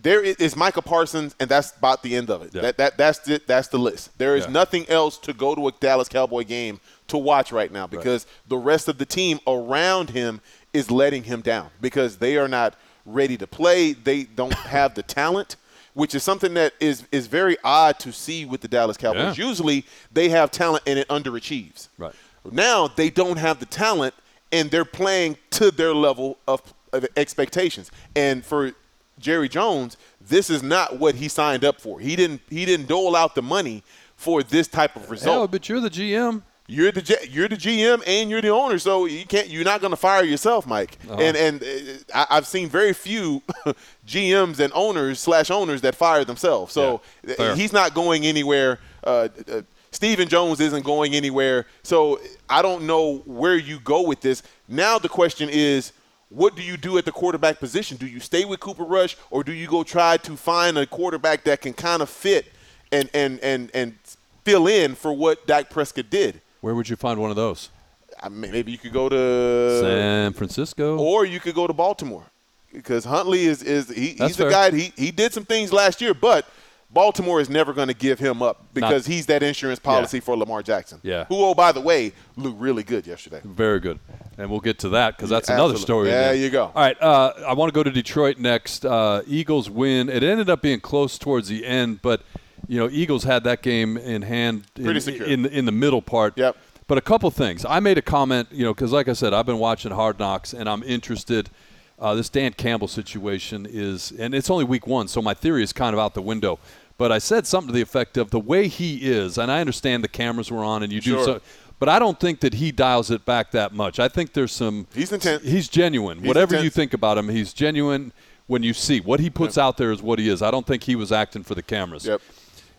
there is, Micah Parsons, and that's about the end of it. Yeah. That, that that's the, that's the list. There is Yeah. nothing else to go to a Dallas Cowboy game to watch right now because the rest of the team around him is letting him down because they are not ready to play. They don't <coughs> have the talent. Which is something that is, is very odd to see with the Dallas Cowboys. Yeah. Usually they have talent and it underachieves. Right. Now they don't have the talent and they're playing to their level of, of expectations. And for Jerry Jones, this is not what he signed up for. He didn't he didn't dole out the money for this type of result. Hell, but you're the GM. You're the G- you're the GM and you're the owner, so you can't you're not going to fire yourself, Mike. Uh-huh. And and uh, I, I've seen very few <laughs> GMs and owners slash owners that fire themselves. So Yeah, he's not going anywhere. Uh, uh, Stephen Jones isn't going anywhere. So I don't know where you go with this. Now the question is, what do you do at the quarterback position? Do you stay with Cooper Rush or do you go try to find a quarterback that can kind of fit and and and and fill in for what Dak Prescott did? Where would you find one of those? I mean, maybe you could go to San Francisco. or you could go to Baltimore because Huntley is is he, he's the fair. guy. He he did some things last year, but Baltimore is never going to give him up because he's that insurance policy for Lamar Jackson. Yeah. Who, oh by the way, looked really good yesterday. Very good. And we'll get to that because that's another story. There you go. All right. Uh, I want to go to Detroit next. Uh, Eagles win. It ended up being close towards the end, but, you know, Eagles had that game in hand in, in, in the middle part. Yep. But a couple things. I made a comment, you know, because like I said, I've been watching Hard Knocks and I'm interested. Uh, this Dan Campbell situation is, and it's only week one, so my theory is kind of out the window. But I said something to the effect of the way he is, and I understand the cameras were on and you do so, but I don't think that he dials it back that much. I think there's some. He's intense. He's genuine. Whatever you think about him, he's genuine. When you see what he puts out there is what he is. I don't think he was acting for the cameras. Yep.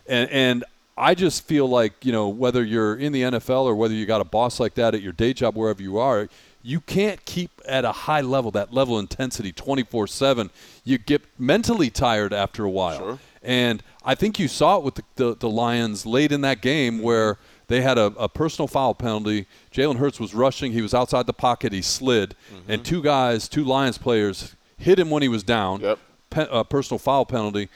And and I just feel like you know whether you're in the NFL or whether you got a boss like that at your day job wherever you are, you can't keep at a high level that level of intensity 24/7. You get mentally tired after a while. Sure. And I think you saw it with the, the, the Lions late in that game where they had a, a personal foul penalty. Jalen Hurts was rushing. He was outside the pocket. He slid. And two guys, two Lions players, hit him when he was down. Yep. Pe- uh, personal foul penalty.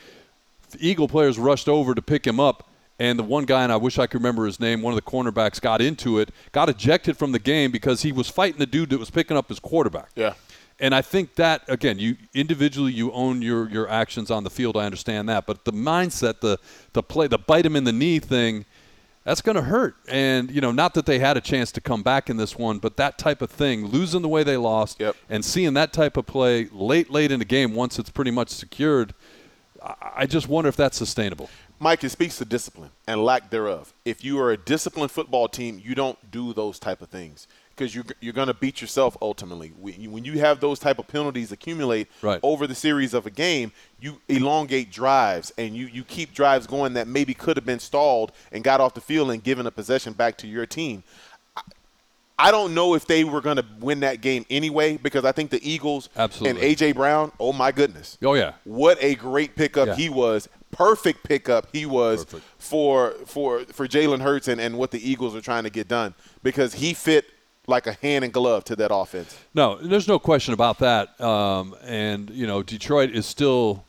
Eagle players rushed over to pick him up. And the one guy, and I wish I could remember his name, one of the cornerbacks got into it, got ejected from the game because he was fighting the dude that was picking up his quarterback. Yeah. And I think that again, you individually you own your your actions on the field. I understand that, but the mindset, the the play, the bite him in the knee thing, that's going to hurt. And you know, not that they had a chance to come back in this one, but that type of thing, losing the way they lost, Yep. and seeing that type of play late, late in the game, once it's pretty much secured, I, just wonder if that's sustainable. Mike, it speaks to discipline and lack thereof. If you are a disciplined football team, you don't do those type of things because you're, you're going to beat yourself ultimately. When you- when you have those type of penalties accumulate Right. over the series of a game, you elongate drives and you, you keep drives going that maybe could have been stalled and got off the field and given a possession back to your team. I don't know if they were going to win that game anyway because I think the Eagles Absolutely. and A.J. Brown, oh my goodness. Oh yeah, What a great pickup Yeah. he was. Perfect pickup he was Perfect. for for for Jalen Hurts and, and what the Eagles are trying to get done because he fit like a hand and glove to that offense. No, there's no question about that. Um, and you know, Detroit is still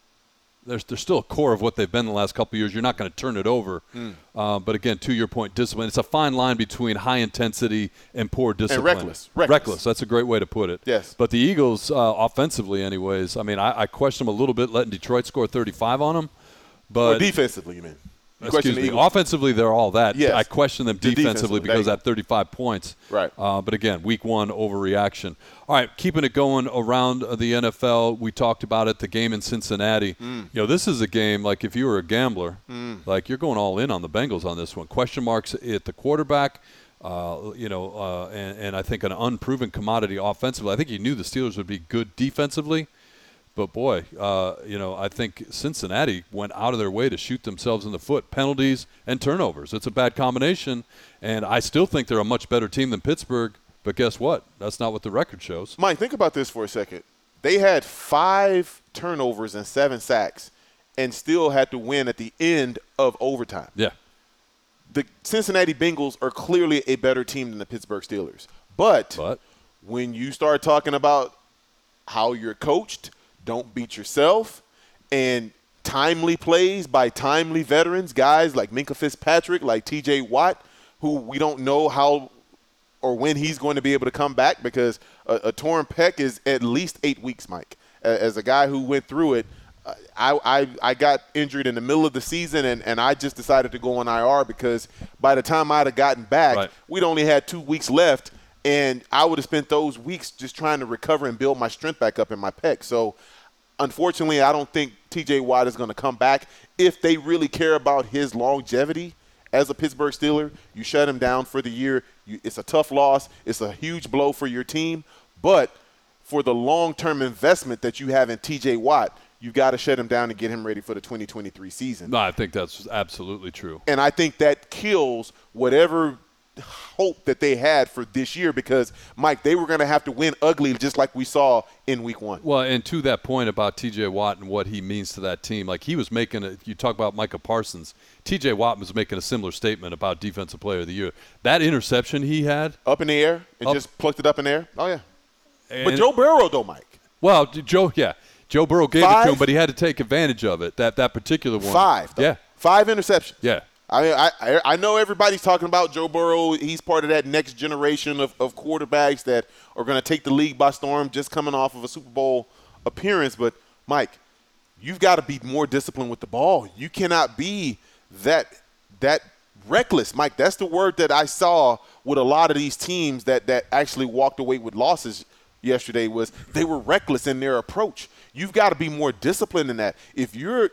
there's there's still a core of what they've been the last couple of years. You're not going to turn it over. Hmm. Uh, but again, to your point, discipline. It's a fine line between high intensity and poor discipline. And reckless. Reckless. That's a great way to put it. Yes. But the Eagles, uh, offensively, anyways. I mean, I, I question them a little bit, letting Detroit score 35 on them. Or But defensively, you mean? You question Excuse me. Eagles? Offensively, they're all that. Yes. I question them The defensively defensively, because that 35 points. Right. Uh, but again, week one overreaction. All right, keeping it going around uh, the NFL. We talked about it. The game in Cincinnati. Mm. You know, this is a game like if you were a gambler, like you're going all in on the Bengals on this one. Question marks at the quarterback. Uh, you know, uh, and, and I think an unproven commodity offensively. I think you knew the Steelers would be good defensively. But boy, uh, you know, I think Cincinnati went out of their way to shoot themselves in the foot. Penalties and turnovers. It's a bad combination, and I still think they're a much better team than Pittsburgh. But guess what? That's not what the record shows. Mike, think about this for a second. They had five turnovers and seven sacks and still had to win at the end of overtime. Yeah, the Cincinnati Bengals are clearly a better team than the Pittsburgh Steelers. But, but when you start talking about how you're coached, don't beat yourself, and timely plays by timely veterans, guys like Minkah Fitzpatrick, like TJ Watt, who we don't know how or when he's going to be able to come back because a, a torn pec is at least eight weeks, Mike. As a guy who went through it, I, I, I got injured in the middle of the season and, and I just decided to go on IR because by the time I'd have gotten back, Right. we'd only had two weeks left and I would have spent those weeks just trying to recover and build my strength back up in my pec. So, unfortunately, I don't think T.J. Watt is going to come back. If they really care about his longevity as a Pittsburgh Steeler, you shut him down for the year. You, it's a tough loss. It's a huge blow for your team, but for the long-term investment that you have in T.J. Watt, you've got to shut him down and get him ready for the 2023 season. No, I think that's absolutely true. And I think that kills whatever hope that they had for this year because Mike, they were going to have to win ugly just like we saw in week 1. Well, and to that point about TJ Watt and what he means to that team, like he was making a you talk about Micah Parsons, TJ Watt was making a similar statement about defensive player of the year. That interception he had up in the air and up, just plucked it up in the air. Oh yeah. But Joe Burrow though, Mike. Well, Joe, yeah. Joe Burrow gave Five? it to him, but he had to take advantage of it. That that particular one. Five. Though. Yeah. Five interceptions. Yeah. I, I I know everybody's talking about Joe Burrow. He's part of that next generation of, of quarterbacks that are going to take the league by storm, just coming off of a Super Bowl appearance. But Mike, you've got to be more disciplined with the ball. You cannot be that that reckless, Mike. That's the word that I saw with a lot of these teams that that actually walked away with losses yesterday. Was they were reckless in their approach. You've got to be more disciplined in that. If you're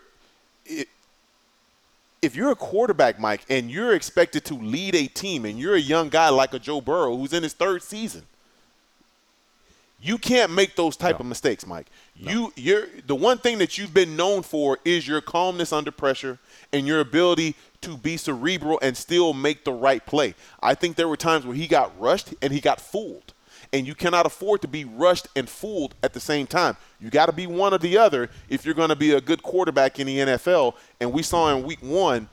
if you're a quarterback, Mike, and you're expected to lead a team, and you're a young guy like a Joe Burrow who's in his third season, you can't make those type no. of mistakes, Mike. No. You you're the one thing that you've been known for is your calmness under pressure and your ability to be cerebral and still make the right play. I think there were times where he got rushed and he got fooled and you cannot afford to be rushed and fooled at the same time. You got to be one or the other if you're going to be a good quarterback in the NFL. And we saw in week one,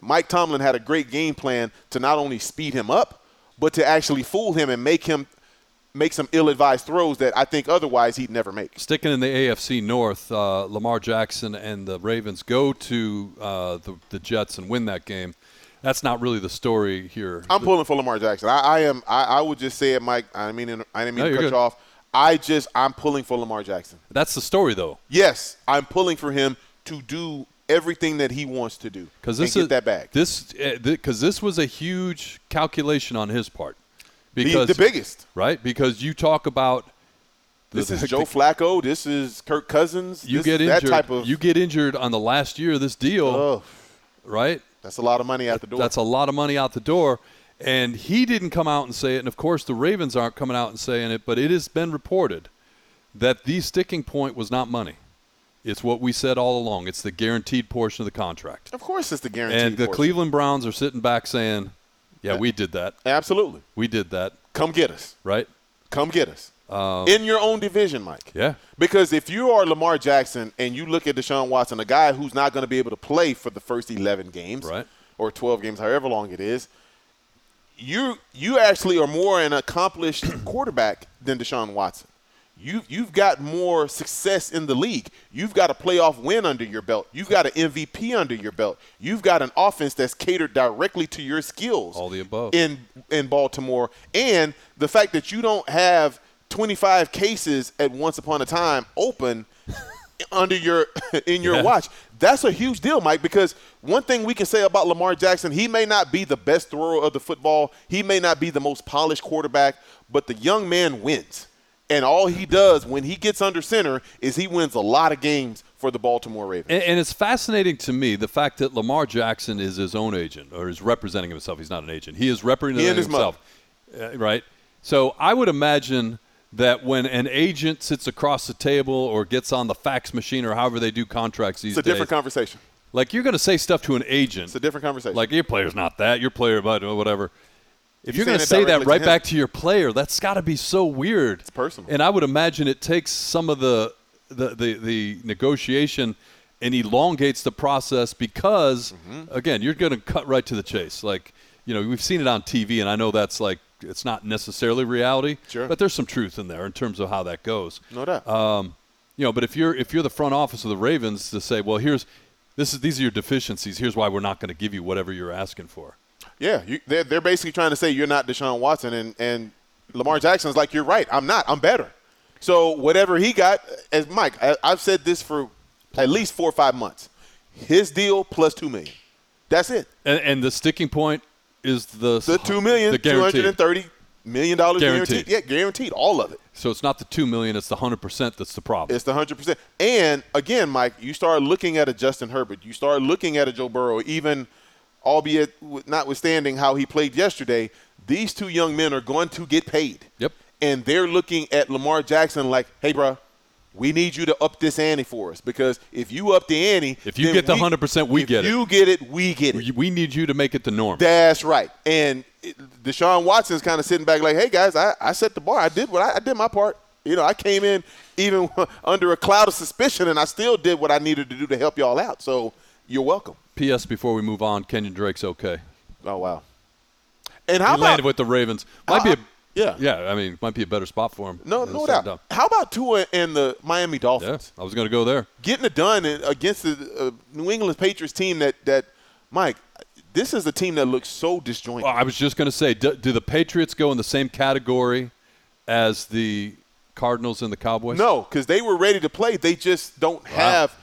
Mike Tomlin had a great game plan to not only speed him up, but to actually fool him and make him make some ill-advised throws that I think otherwise he'd never make. Sticking in the AFC North, uh, Lamar Jackson and the Ravens go to uh, the, the Jets and win that game that's not really the story here. I'm pulling for Lamar Jackson. I, I am. I, I, would just say it, Mike. I mean, I didn't mean no, to cut good. you off. I just I'm pulling for Lamar Jackson. That's the story, though. Yes, I'm pulling for him to do everything that he wants to do because this is that back. This because uh, this was a huge calculation on his part. Because the, the biggest, right? Because you talk about this is Joe Flacco. This is Kirk Cousins. You this, get injured. Of, you get injured on the last year of this deal, oh. right? That's a lot of money out the door. That's a lot of money out the door. And he didn't come out and say it. And of course, the Ravens aren't coming out and saying it, but it has been reported that the sticking point was not money. It's what we said all along. It's the guaranteed portion of the contract. Of course, it's the guaranteed. And the portion. Cleveland Browns are sitting back saying, "Yeah, yeah, we did that. Absolutely, we did that. Come get us. Right? Come get us." Um, in your own division, Mike. Yeah. Because if you are Lamar Jackson and you look at Deshaun Watson, a guy who's not going to be able to play for the first 11 games, right. or 12 games, however long it is, you you actually are more an accomplished <clears throat> quarterback than Deshaun Watson. You you've got more success in the league. You've got a playoff win under your belt. You've got an MVP under your belt. You've got an offense that's catered directly to your skills. All the above. In in Baltimore, and the fact that you don't have 25 cases at once upon a time open under your <laughs> in your yeah. watch. That's a huge deal, Mike, because one thing we can say about Lamar Jackson, he may not be the best thrower of the football, he may not be the most polished quarterback, but the young man wins. And all he does when he gets under center is he wins a lot of games for the Baltimore Ravens. And, and, it's fascinating to me the fact that Lamar Jackson is his own agent or is representing himself. He's not an agent. He is representing he himself. Uh, right? So I would imagine that when an agent sits across the table or gets on the fax machine or however they do contracts these days. It's a different conversation. Like you're going to say stuff to an agent. It's a different conversation. Like your player's not that. Your player, but whatever. If you're, you're going to say that right to back to your player, that's got to be so weird. It's personal. And I would imagine it takes some of the the the, the negotiation and elongates the process because mm-hmm. again, you're going to cut right to the chase. Like you know, we've seen it on TV, and I know that's like it's not necessarily reality, sure. but there's some truth in there in terms of how that goes. No doubt. Um, you know, but if you're if you're the front office of the Ravens to say, well, here's this is these are your deficiencies. Here's why we're not going to give you whatever you're asking for. Yeah, you, they're they're basically trying to say you're not Deshaun Watson, and and Lamar Jackson's like, you're right, I'm not, I'm better. So whatever he got, as Mike, I, I've said this for at least four or five months. His deal plus two million. That's it. And, and the sticking point is the the two million two hundred and thirty million dollars Guaranteed. guaranteed. Yeah, guaranteed, all of it. So it's not the two million; it's the hundred percent that's the problem. It's the hundred percent. And again, Mike, you start looking at a Justin Herbert, you start looking at a Joe Burrow, even albeit notwithstanding how he played yesterday. These two young men are going to get paid. Yep. And they're looking at Lamar Jackson like, "Hey, bro, we need you to up this ante for us because if you up the ante, If you get the 100%, we if get it. You get it, we get it. We- we need you to make it the norm. That's right. And Deshaun Watson's kind of sitting back like, hey, guys, I, I set the bar. I did what I, I did my part. You know, I came in even <laughs> under a cloud of suspicion, and I still did what I needed to do to help y'all out. So you're welcome. P.S. Before we move on, Kenyon Drake's okay. Oh, wow. And how he about landed with the Ravens. Might be a Uh, yeah. yeah. I mean, might be a better spot for him. no, no doubt. How about Tua and the Miami Yeah, Dolphins? I was going to go there. Getting it done against the uh, New England Patriots team that, that, Mike, this is a team that looks so disjointed. Well, I was just going to say, do, do the Patriots go in the same category as the Cardinals and the Cowboys? No, because they were ready to play. They just don't have.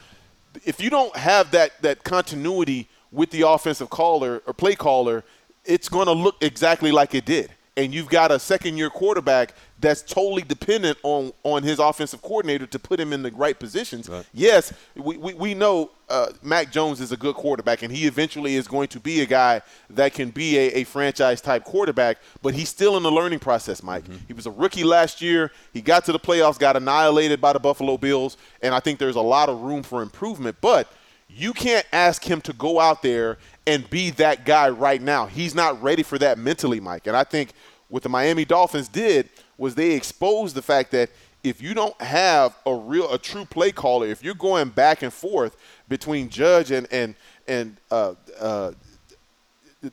If you don't have that that continuity with the offensive caller or play caller, it's going to look exactly like it did. And you've got a second year quarterback that's totally dependent on on his offensive coordinator to put him in the right positions. Right. Yes, we, we, we know uh, Mac Jones is a good quarterback, and he eventually is going to be a guy that can be a, a franchise type quarterback, but he's still in the learning process, Mike. He was a rookie last year. He got to the playoffs, got annihilated by the Buffalo Bills, and I think there's a lot of room for improvement. But you can't ask him to go out there and be that guy right now. He's not ready for that mentally, Mike. And I think what the Miami Dolphins did was they exposed the fact that if you don't have a real a true play caller, if you're going back and forth between Judge and and and uh, uh,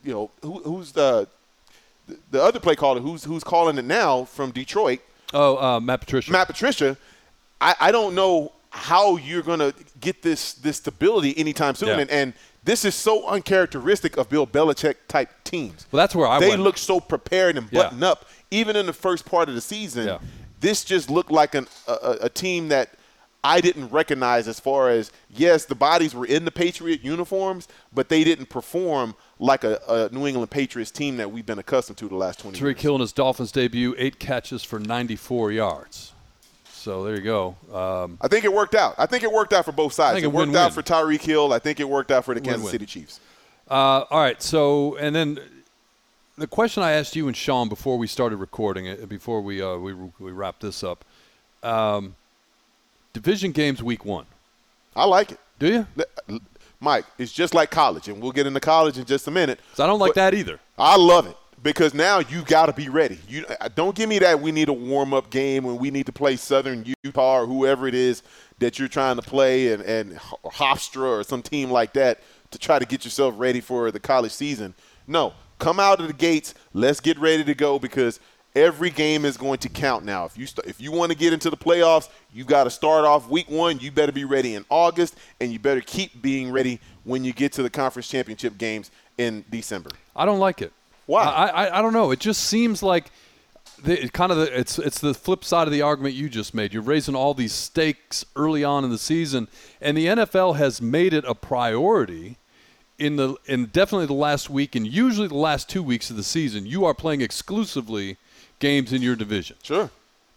you know who, who's the the other play caller who's who's calling it now from Detroit, Oh, uh, Matt Patricia. Matt Patricia, I, I don't know how you're going to get this this stability anytime soon. Yeah. And, and this is so uncharacteristic of Bill Belichick type teams. Well, that's where I they went. look so prepared and Yeah. buttoned up, even in the first part of the season. Yeah. This just looked like an, a, a- team that I didn't recognize as far as yes, the bodies were in the Patriot uniforms, but they didn't perform like a, a New England Patriots team that we've been accustomed to the last 20 Tyreek years. Hill in his Dolphins debut, eight catches for 94 yards. So there you go. Um, I think it worked out. I think it worked out for both sides. think It a worked win-win. out for Tyreek Hill. I think it worked out for the Kansas Win-win. City Chiefs. Uh, all right. So, and then the question I asked you and Sean before we started recording it, before we uh, we we wrap this up, um, division games week one. I like it. Do you? L- Mike, it's just like college, and we'll get into college in just a minute. 'Cause I don't like But that either. I love it because now you got to be ready. You uh, don't give me that we need a warm up game when we need to play Southern Utah or whoever it is that you're trying to play, and and Hofstra or some team like that to try to get yourself ready for the college season. No, come out of the gates. Let's get ready to go because every game is going to count now. If you st- if you want to get into the playoffs, you got to start off week one. You better be ready in August, and you better keep being ready when you get to the conference championship games in December. I don't like it. Why? I, I, I don't know. It just seems like the, it kind of the, it's it's the flip side of the argument you just made. You're raising all these stakes early on in the season, and the NFL has made it a priority in the in definitely the last week and usually the last two weeks of the season. You are playing exclusively games in your division. Sure.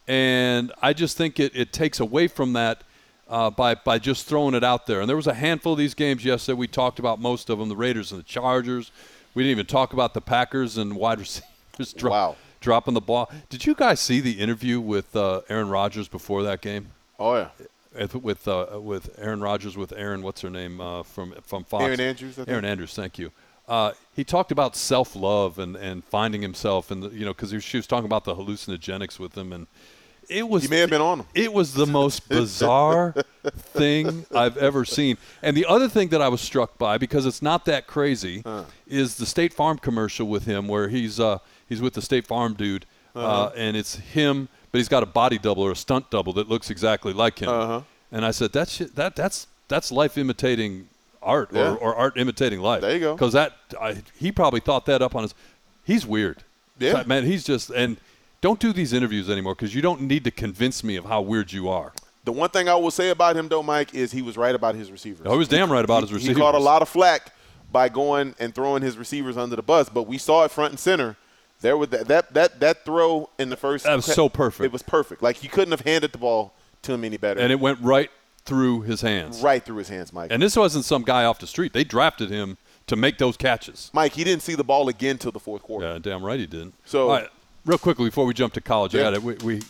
And I just think it, it takes away from that uh, by, by just throwing it out there. And there was a handful of these games yesterday. We talked about most of them the Raiders and the Chargers. We didn't even talk about the Packers and wide <laughs> receivers dro- Wow. dropping the ball. Did you guys see the interview with uh, Aaron Rodgers before that game? Oh yeah. With with, uh, with Aaron Rodgers with Erin, what's her name uh, from from Fox? Erin Andrews, I think. Erin Andrews, thank you. Uh, he talked about self love and, and finding himself, and you know, because she was talking about the hallucinogenics with him, and it was He may have been on them. it was the most <laughs> bizarre thing I've ever seen. And the other thing that I was struck by, because it's not that crazy, is the State Farm commercial with him, where he's uh, he's with the State Farm dude, uh and it's him, but he's got a body double or a stunt double that looks exactly like him. Uh-huh. And I said, that's shit, that that's that's life imitating art, Yeah. or, or art imitating life. There you go. Because that I, he probably thought that up on his. He's weird. Yeah. man, he's just and. Don't do these interviews anymore because you don't need to convince me of how weird you are. The one thing I will say about him, though, Mike, is he was right about his receivers. Oh, he was damn right about his receivers. He caught a lot of flack by going and throwing his receivers under the bus, but we saw it front and center. There was that that that, that throw in the first. That was so perfect. It was perfect. Like you couldn't have handed the ball to him any better. And it went right through his hands. right through his hands, Mike. And this wasn't some guy off the street. They drafted him to make those catches. Mike, he didn't see the ball again till the fourth quarter. Yeah, damn right he didn't. So- right, real quickly before we jump to college, I Yeah. We, we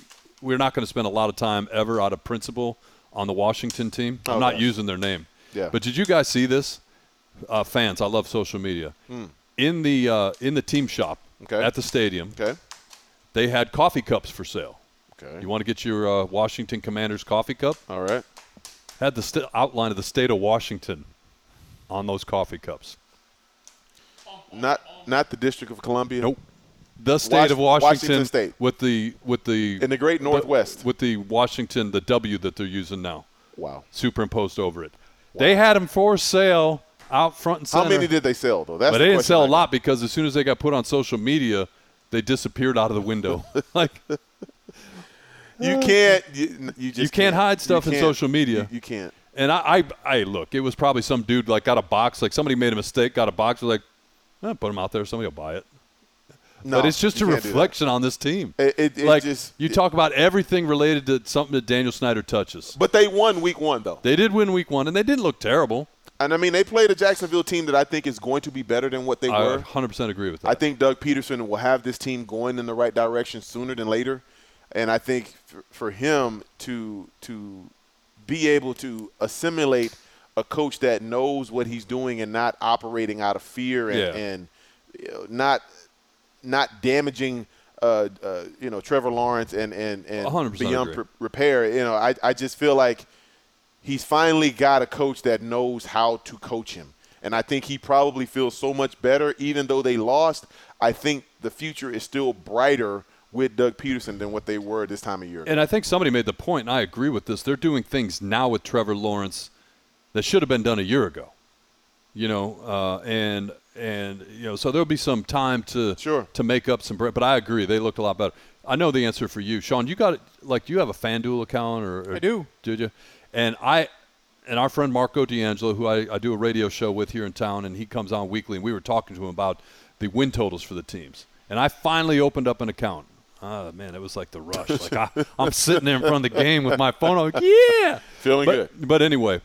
we're not going to spend a lot of time ever out of principle on the Washington team. I'm Oh, not using their name. Yeah. But did you guys see this? Uh, fans, I love social media. In the uh, in the team shop. Okay. at the stadium, Okay. they had coffee cups for sale. Okay. You want to get your uh, Washington Commanders coffee cup? All right. Had the st- outline of the state of Washington on those coffee cups. Not not the District of Columbia. Nope. The state Wash- of Washington, Washington State. with the with the In the Great Northwest. with the Washington the W that they're using now Wow. superimposed over it. They had them for sale out front and center. How many did they sell though? That's but the they didn't question sell a lot because as soon as they got put on social media, they disappeared out of the window. <laughs> <laughs> like You can't. You, you just You can't hide stuff in can't. social media. You, you can't. And I, I, I look, it was probably some dude like got a box, like somebody made a mistake, got a box, was like, eh, put them out there, somebody will buy it. No, but it's just a you can't do that. reflection on this team. It- it- it like just- you talk about everything related to something that Daniel Snyder touches. But they won week one though, They did win week one, and they didn't look terrible. and I mean they played a Jacksonville team that I think is going to be better than what they I were. 100% agree with that. I think Doug Pederson will have this team going in the right direction sooner than later, and I think for, for him to to be able to assimilate a coach that knows what he's doing and not operating out of fear and, Yeah. and you know, not not damaging uh, uh, you know Trevor Lawrence and and and beyond pre- repair. You know, I I just feel like he's finally got a coach that knows how to coach him. And I think he probably feels so much better, even though they lost. I think the future is still brighter with Doug Pederson than what they were this time of year. and I think somebody made the point, and I agree with this. They're doing things now with Trevor Lawrence that should have been done a year ago. You know, uh, and and you know, so there'll be some time to Sure. to make up some. bre- But I agree, they looked a lot better. I know the answer for you, Sean. You got it. Like, do you have a FanDuel account, or, or I do. Did you? And I and our friend Marco D'Angelo, who I, I do a radio show with here in town, and he comes on weekly, and we were talking to him about the win totals for the teams. And I finally opened up an account. Ah, man, it was like the rush. Like I, I'm sitting there in front of the game with my phone. I'm like, <laughs> yeah, Feeling but, good. But anyway,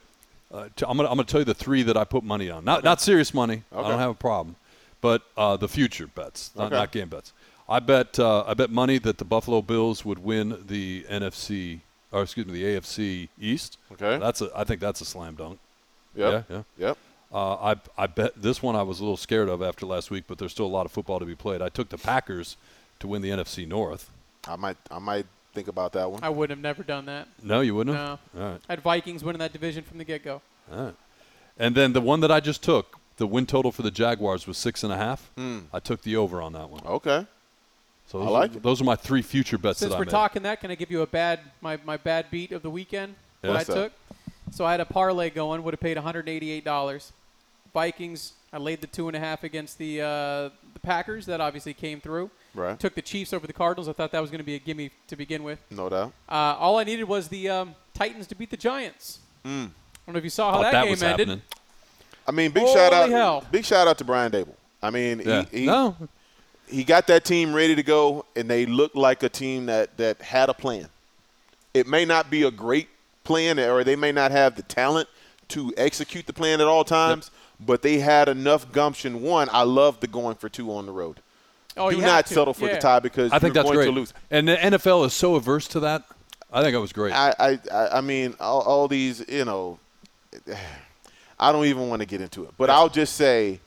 uh, t- I'm gonna I'm gonna tell you the three that I put money on. Not not serious money. I don't have a problem. But uh, the future bets, not, Okay. not game bets. I bet uh, I bet money that the Buffalo Bills would win the NFC or excuse me the AFC East. Okay. That's a I think that's a slam dunk. Yep. Yeah, yeah. Yep. Uh, I I bet this one I was a little scared of after last week, but there's still a lot of football to be played. I took the Packers to win the NFC North. I might I might think about that one. I would have never done that. No, you wouldn't have. No. All right. I had Vikings winning that division from the get go. All right. And then the one that I just took, the win total for the Jaguars was six and a half. I took the over on that one. Okay. So I like are, it. those are my three future bets Since that we're made. talking that, can I give you a bad my, my bad beat of the weekend? Yeah. What I that? took. So I had a parlay going, would have paid $188. Vikings, I laid the two and a half against the uh, the Packers. That obviously came through. Right. Took the Chiefs over the Cardinals. I thought that was going to be a gimme to begin with. No doubt. Uh, all I needed was the um, Titans to beat the Giants. I don't know if you saw how that, that game was ended. happening. I mean, big Holy shout out. hell. Big shout out to Brian Daboll. I mean, Yeah. he, he, no. he got that team ready to go, and they looked like a team that, that had a plan. It may not be a great plan, or they may not have the talent to execute the plan at all times, but they had enough gumption. One, I love the going for two on the road. Oh, Do not to. settle for Yeah. the tie because I think you're that's going great. to lose. And the NFL is so averse to that. I think it was great. I, I, I- I mean, all, all these, you know, <sighs> I don't even want to get into it. But I'll just say,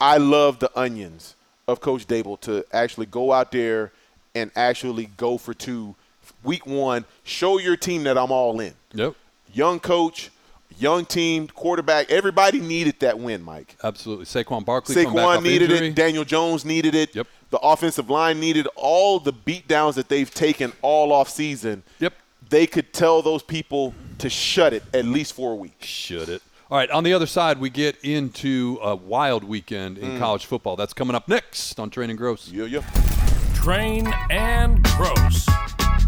I love the onions of Coach Daboll to actually go out there and actually go for two. Week one, show your team that I'm all in. yep. Young coach, young team, quarterback. Everybody needed that win, Mike. Absolutely. Saquon Barkley come back Saquon off needed injury. it. Daniel Jones needed it. Yep. The offensive line needed all the beatdowns that they've taken all off season. Yep. They could tell those people to shut it at least for a week. Should it? All right. On the other side, we get into a wild weekend in mm. college football. That's coming up next on Training Gross. Yeah, yeah. Train and Gross.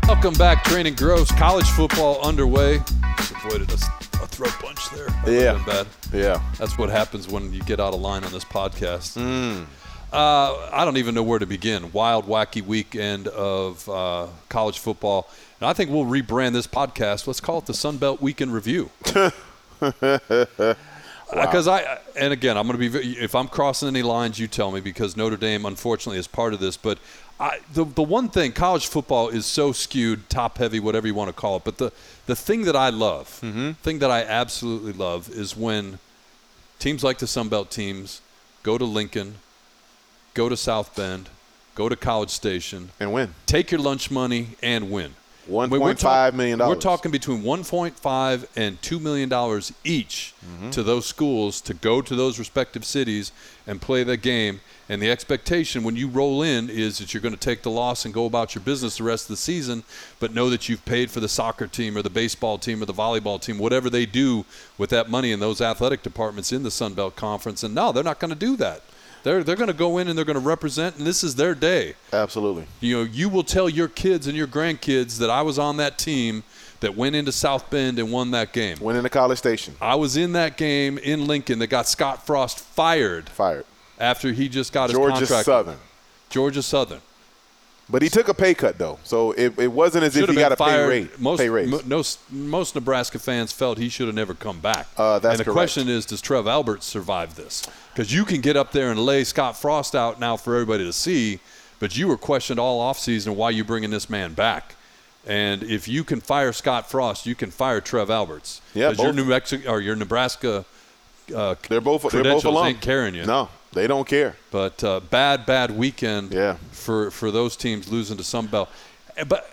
Welcome back, Training Gross. College football underway. Just avoided a, a throat punch there. That Yeah. bad. Yeah. That's what happens when you get out of line on this podcast. Mm. Uh, I don't even know where to begin. Wild, wacky weekend of uh, college football. And I think we'll rebrand this podcast. Let's call it the Sun Belt Weekend Review. <laughs> Because I, and again, I'm going to be, if I'm crossing any lines, you tell me because Notre Dame, unfortunately, is part of this. But I, the, the one thing, college football is so skewed, top heavy, whatever you want to call it. But the, the thing that I love, Mm-hmm. thing that I absolutely love is when teams like the Sun Belt teams go to Lincoln, go to South Bend, go to College Station, And win. take your lunch money and win. One I mean, we're point five million We're talking between 1.5 and 2 million dollars each Mm-hmm. to those schools to go to those respective cities and play the game. And the expectation when you roll in is that you're going to take the loss and go about your business the rest of the season, but know that you've paid for the soccer team or the baseball team or the volleyball team, whatever they do with that money in those athletic departments in the Sun Belt Conference. And no, they're not going to do that. They're, they're going to go in and they're going to represent, and this is their day. Absolutely. You know, you will tell your kids and your grandkids that I was on that team that went into South Bend and won that game. Went into college station. I was in that game in Lincoln that got Scott Frost fired Fired. after he just got his contract. Georgia. Southern. Georgia Southern. But he took a pay cut though, so it, it wasn't as Should if he got a pay rate. Most, pay raise. mo- most, most Nebraska fans felt he should have never come back. Uh, that's and the correct. question is, does Trev Alberts survive this? Because you can get up there and lay Scott Frost out now for everybody to see, but you were questioned all offseason why you bringing this man back. And if you can fire Scott Frost, you can fire Trev Alberts. Yeah, because your. New Mexico or your Nebraska uh, they're both they're both alum. ain't carrying you. No, they don't care. But uh, bad, bad weekend Yeah. for, for those teams losing to Sunbelt. Eh, But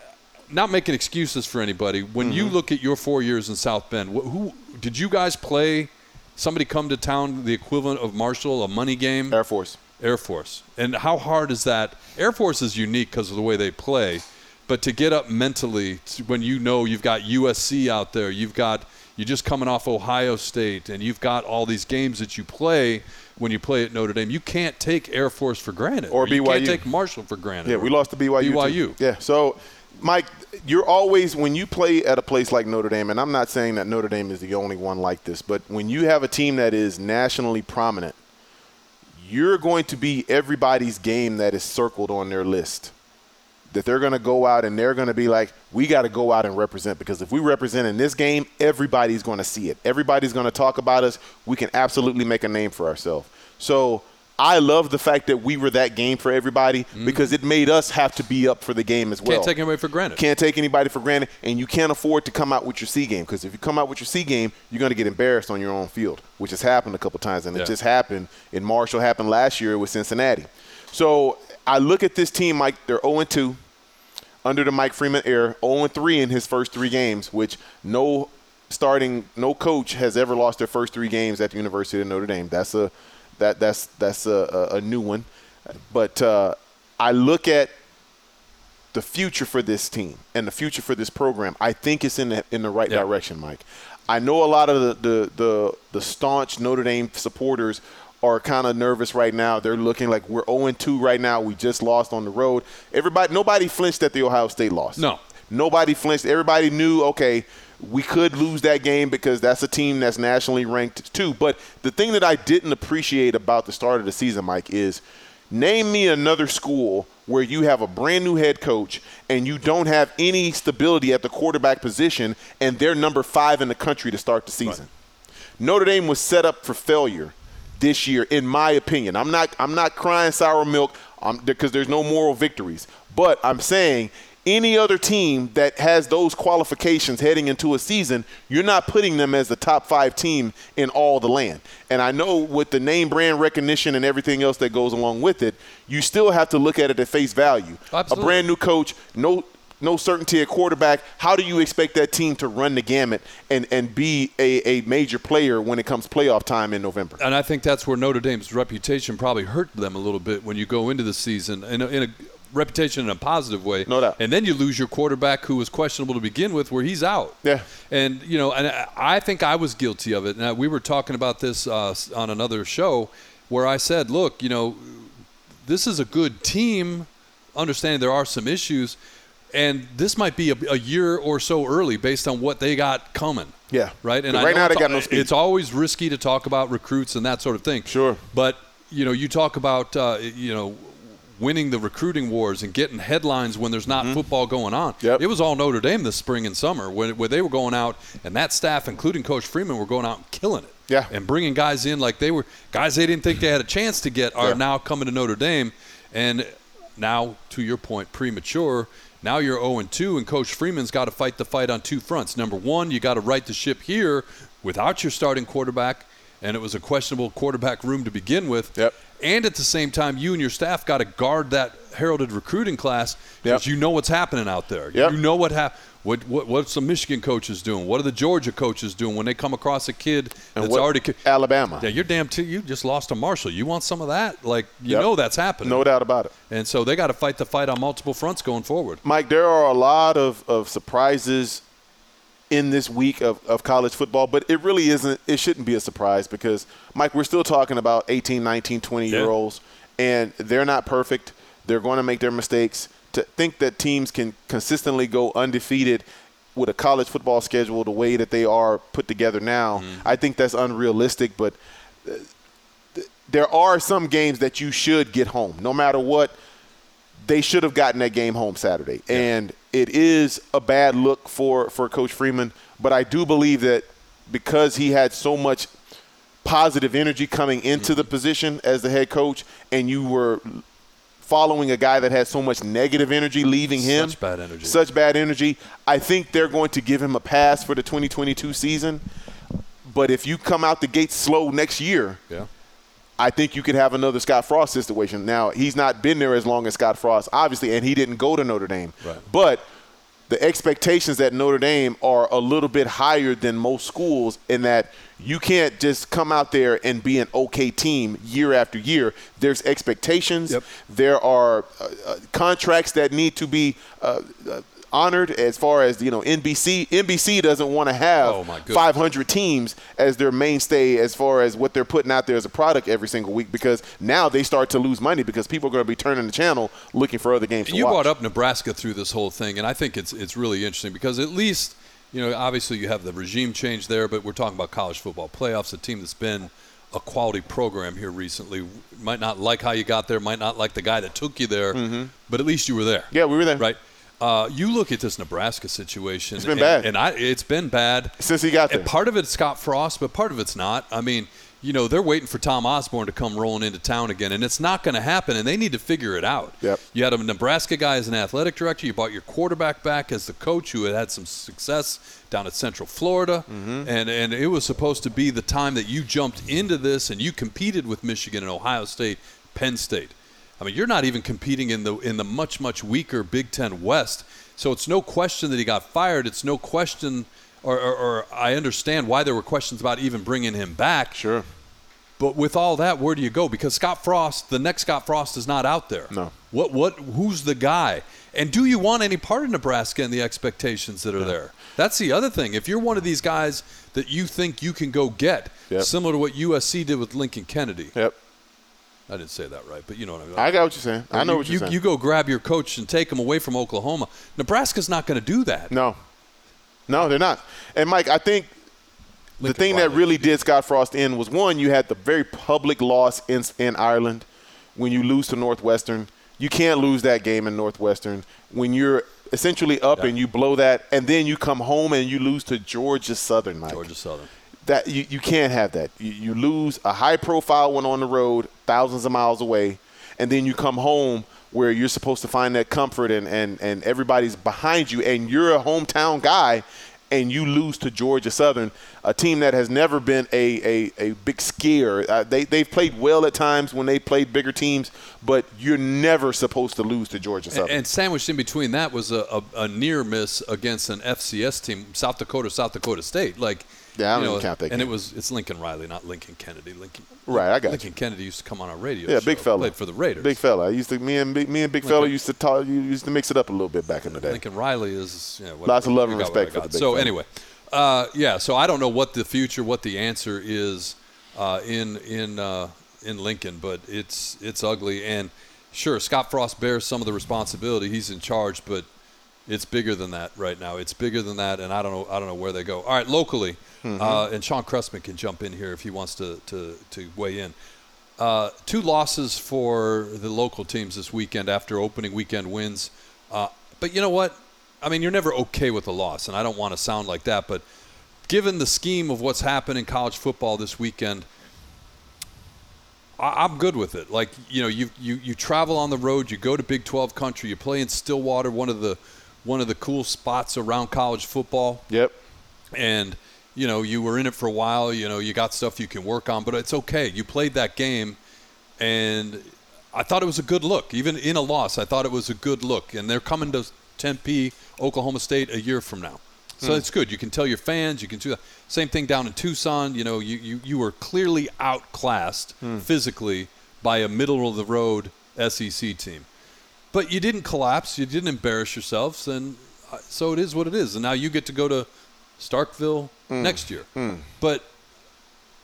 not making excuses for anybody. When you Mm-hmm. look at your four years in South Bend, wh- who did you guys play? Somebody come to town, the equivalent of Marshall, a money game? Air Force. Air Force. And how hard is that? Air Force is unique because of the way they play, but to get up mentally to- when you know you've got USC out there, you've got you're just coming off Ohio State, and you've got all these games that you play when you play at Notre Dame. You can't take Air Force for granted, Or you BYU. can't take Marshall for granted. Yeah, we lost to BYU. too. BYU. Yeah. So, Mike, you're always when you play at a place like Notre Dame, and I'm not saying that Notre Dame is the only one like this, but when you have a team that is nationally prominent, you're going to be everybody's game that is circled on their list. That they're going to go out and they're going to be like, we got to go out and represent because if we represent in this game, everybody's going to see it. Everybody's going to talk about us. We can absolutely make a name for ourselves. So I love the fact that we were that game for everybody mm-hmm. because it made us have to be up for the game as well. Can't take anybody for granted. Can't take anybody for granted, and you can't afford to come out with your C game because if you come out with your C game, you're going to get embarrassed on your own field, which has happened a couple times, and Yeah. it just happened in Marshall. Happened last year with Cincinnati. So I look at this team, Mike. They're 0 2 under the Mike Freeman era, 0 3 in his first three games, which no starting, no coach has ever lost their first three games at the University of Notre Dame. That's a that that's that's a, a, a new one. But uh, I look at the future for this team and the future for this program, I think it's in the, in the right Yeah. direction, Mike. I know a lot of the, the, the, the staunch Notre Dame supporters are kind of nervous right now. They're looking like we're 0-2 right now. We just lost on the road. Everybody, nobody flinched at the Ohio State loss. No. Nobody flinched. Everybody knew, okay, we could lose that game because that's a team that's nationally ranked too. But the thing that I didn't appreciate about the start of the season, Mike, is name me another school where you have a brand new head coach and you don't have any stability at the quarterback position and they're number five in the country to start the season. Notre Dame was set up for failure this year, in my opinion. I'm not I'm not crying sour milk um, because there's no moral victories, but I'm saying any other team that has those qualifications heading into a season, you're not putting them as the top five team in all the land. And I know with the name brand recognition and everything else that goes along with it, you still have to look at it at face value. Absolutely. A brand new coach, no no certainty at quarterback. How do you expect that team to run the gamut and, and be a, a major player when it comes playoff time in November? And I think that's where Notre Dame's reputation probably hurt them a little bit when you go into the season in a, in a reputation in a positive way. No doubt. And then you lose your quarterback who was questionable to begin with, where he's out. Yeah. And you know, and I- think I was guilty of it. Now we were talking about this uh, on another show, where I said, look, you know, this is a good team. Understanding there are some issues, and this might be a, a year or so early based on what they got coming. Yeah. Right. And right now they got no speed. It's always risky to talk about recruits and that sort of thing. Sure. But you know, you talk about uh, you know winning the recruiting wars and getting headlines when there's not football going on. Mm-hmm. Yep. It was all Notre Dame this spring and summer when, where they were going out, and that staff, including Coach Freeman, were going out and killing it. Yeah. And bringing guys in like they were guys they didn't think they had a chance to get are Yeah. now coming to Notre Dame, and now to your point, premature. Now you're 0 2, and Coach Freeman's got to fight the fight on two fronts. Number one, you got to right the ship here without your starting quarterback, and it was a questionable quarterback room to begin with. Yep. And at the same time, you and your staff got to guard that heralded recruiting class because Yep. you know what's happening out there. Yep. You know what hap- what, what what's the Michigan coaches doing? What are the Georgia coaches doing when they come across a kid And that's already? Alabama. Yeah, you're damn. T- you just lost to Marshall. You want some of that? Like you Yep. know that's happening. No doubt about it. And so they got to fight the fight on multiple fronts going forward. Mike, there are a lot of, of surprises in this week of, of college football, but it really isn't, it shouldn't be a surprise because, Mike, we're still talking about 18, 19, 20 year olds, and they're not perfect. They're going to make their mistakes. To think that teams can consistently go undefeated with a college football schedule the way that they are put together now, I think that's unrealistic, but uh, th- there are some games that you should get home, no matter what they should have gotten that game home Saturday. And it is a bad look for, for Coach Freeman, but I do believe that because he had so much positive energy coming into the position as the head coach, and you were following a guy that had so much negative energy leaving him. Such bad energy. Such bad energy. I think they're going to give him a pass for the 2022 season. But if you come out the gate slow next year, Yeah. I think you could have another Scott Frost situation. Now, he's not been there as long as Scott Frost, obviously, and he didn't go to Notre Dame. Right. But the expectations at Notre Dame are a little bit higher than most schools in that you can't just come out there and be an okay team year after year. There's expectations. Yep. There are uh, uh, contracts that need to be uh, uh, honored as far as, you know, NBC. NBC doesn't want to have Oh, 500 teams as their mainstay as far as what they're putting out there as a product every single week because now they start to lose money because people are going to be turning the channel looking for other games to You watch. brought up Nebraska through this whole thing, and I think it's it's really interesting because at least you know obviously you have the regime change there, but we're talking about college football playoffs, a team that's been a quality program here recently. Might not like how you got there, might not like the guy that took you there, but at least you were there. Mm-hmm. Yeah, we were there. Right. Uh, you look at this Nebraska situation. It's been and, bad. and I, it's been bad Since he got And there. part of it's Scott Frost, but part of it's not. I mean, you know, they're waiting for Tom Osborne to come rolling into town again, and it's not going to happen, and they need to figure it out. Yep. You had a Nebraska guy as an athletic director. You brought your quarterback back as the coach who had had some success down at Central Florida, Mm-hmm. and and it was supposed to be the time that you jumped into this and you competed with Michigan and Ohio State, Penn State. I mean, you're not even competing in the in the much much weaker Big Ten West. So it's no question that he got fired. It's no question, or, or, or I understand why there were questions about even bringing him back. Sure. But with all that, where do you go? Because Scott Frost, the next Scott Frost, is not out there. No. What? What? Who's the guy? And do you want any part of Nebraska and the expectations that are there? That's the other thing. If you're one of these guys that you think you can go get, Yep. similar to what USC did with Lincoln Kennedy. Yep. I didn't say that right, but you know what I mean. I got what you're saying. I know you, what you're you, saying. You go grab your coach and take him away from Oklahoma. Nebraska's not going to do that. no. No, they're not. And Mike, I think the Lincoln thing that really did Scott Frost in was one, you had the very public loss in in Ireland when you lose to Northwestern. You can't lose that game in Northwestern when you're essentially up Yeah. and you blow that, and then you come home and you lose to Georgia Southern, Mike. Georgia Southern. That you, you can't have that. You, you lose a high profile one on the road, thousands of miles away, and then you come home where you're supposed to find that comfort and, and, and everybody's behind you and you're a hometown guy and you lose to Georgia Southern, a team that has never been a, a, a big scare. Uh, they, they've played well at times when they played bigger teams, but you're never supposed to lose to Georgia Southern. And sandwiched in between that was a, a, a near miss against an FCS team, South Dakota, South Dakota State. Like, Yeah, I don't you know, count that And game. it was it's Lincoln Riley, not Lincoln Kennedy. Lincoln, Right, I got Lincoln Kennedy used to come on our radio. yeah, show, big fella. Played for the Raiders. Big fella. I used to me and big, me and big fella used to talk. You used to mix it up a little bit back in the day. Lincoln Riley is yeah, whatever. Lots of love and respect for the big So fella. anyway, uh, yeah. So I don't know what the future, what the answer is uh, in in uh, in Lincoln, but it's it's ugly. And sure, Scott Frost bears some of the responsibility. He's in charge, but it's bigger than that right now. It's bigger than that, and I don't know. I don't know where they go. All right, locally, Mm-hmm. uh, and Sean Cressman can jump in here if he wants to to to weigh in. Uh, two losses for the local teams this weekend after opening weekend wins. Uh, but you know what? I mean, you're never okay with a loss, and I don't want to sound like that, but given the scheme of what's happened in college football this weekend, I- I'm good with it. Like you know, you, you you travel on the road, you go to Big 12 country, you play in Stillwater, one of the one of the cool spots around college football. Yep. and you know you were in it for a while you know you got stuff you can work on but it's okay. You played that game and i thought it was a good look. Even in a loss i thought it was a good look and they're coming to tempe oklahoma state a year from now. So hmm. it's good. You can tell your fans you can do that. Same thing down in tucson you know you, you, you were clearly outclassed hmm. physically by a middle of the road sec team but you didn't collapse. You didn't embarrass yourselves, and uh, so it is what it is. And now you get to go to Starkville next year. But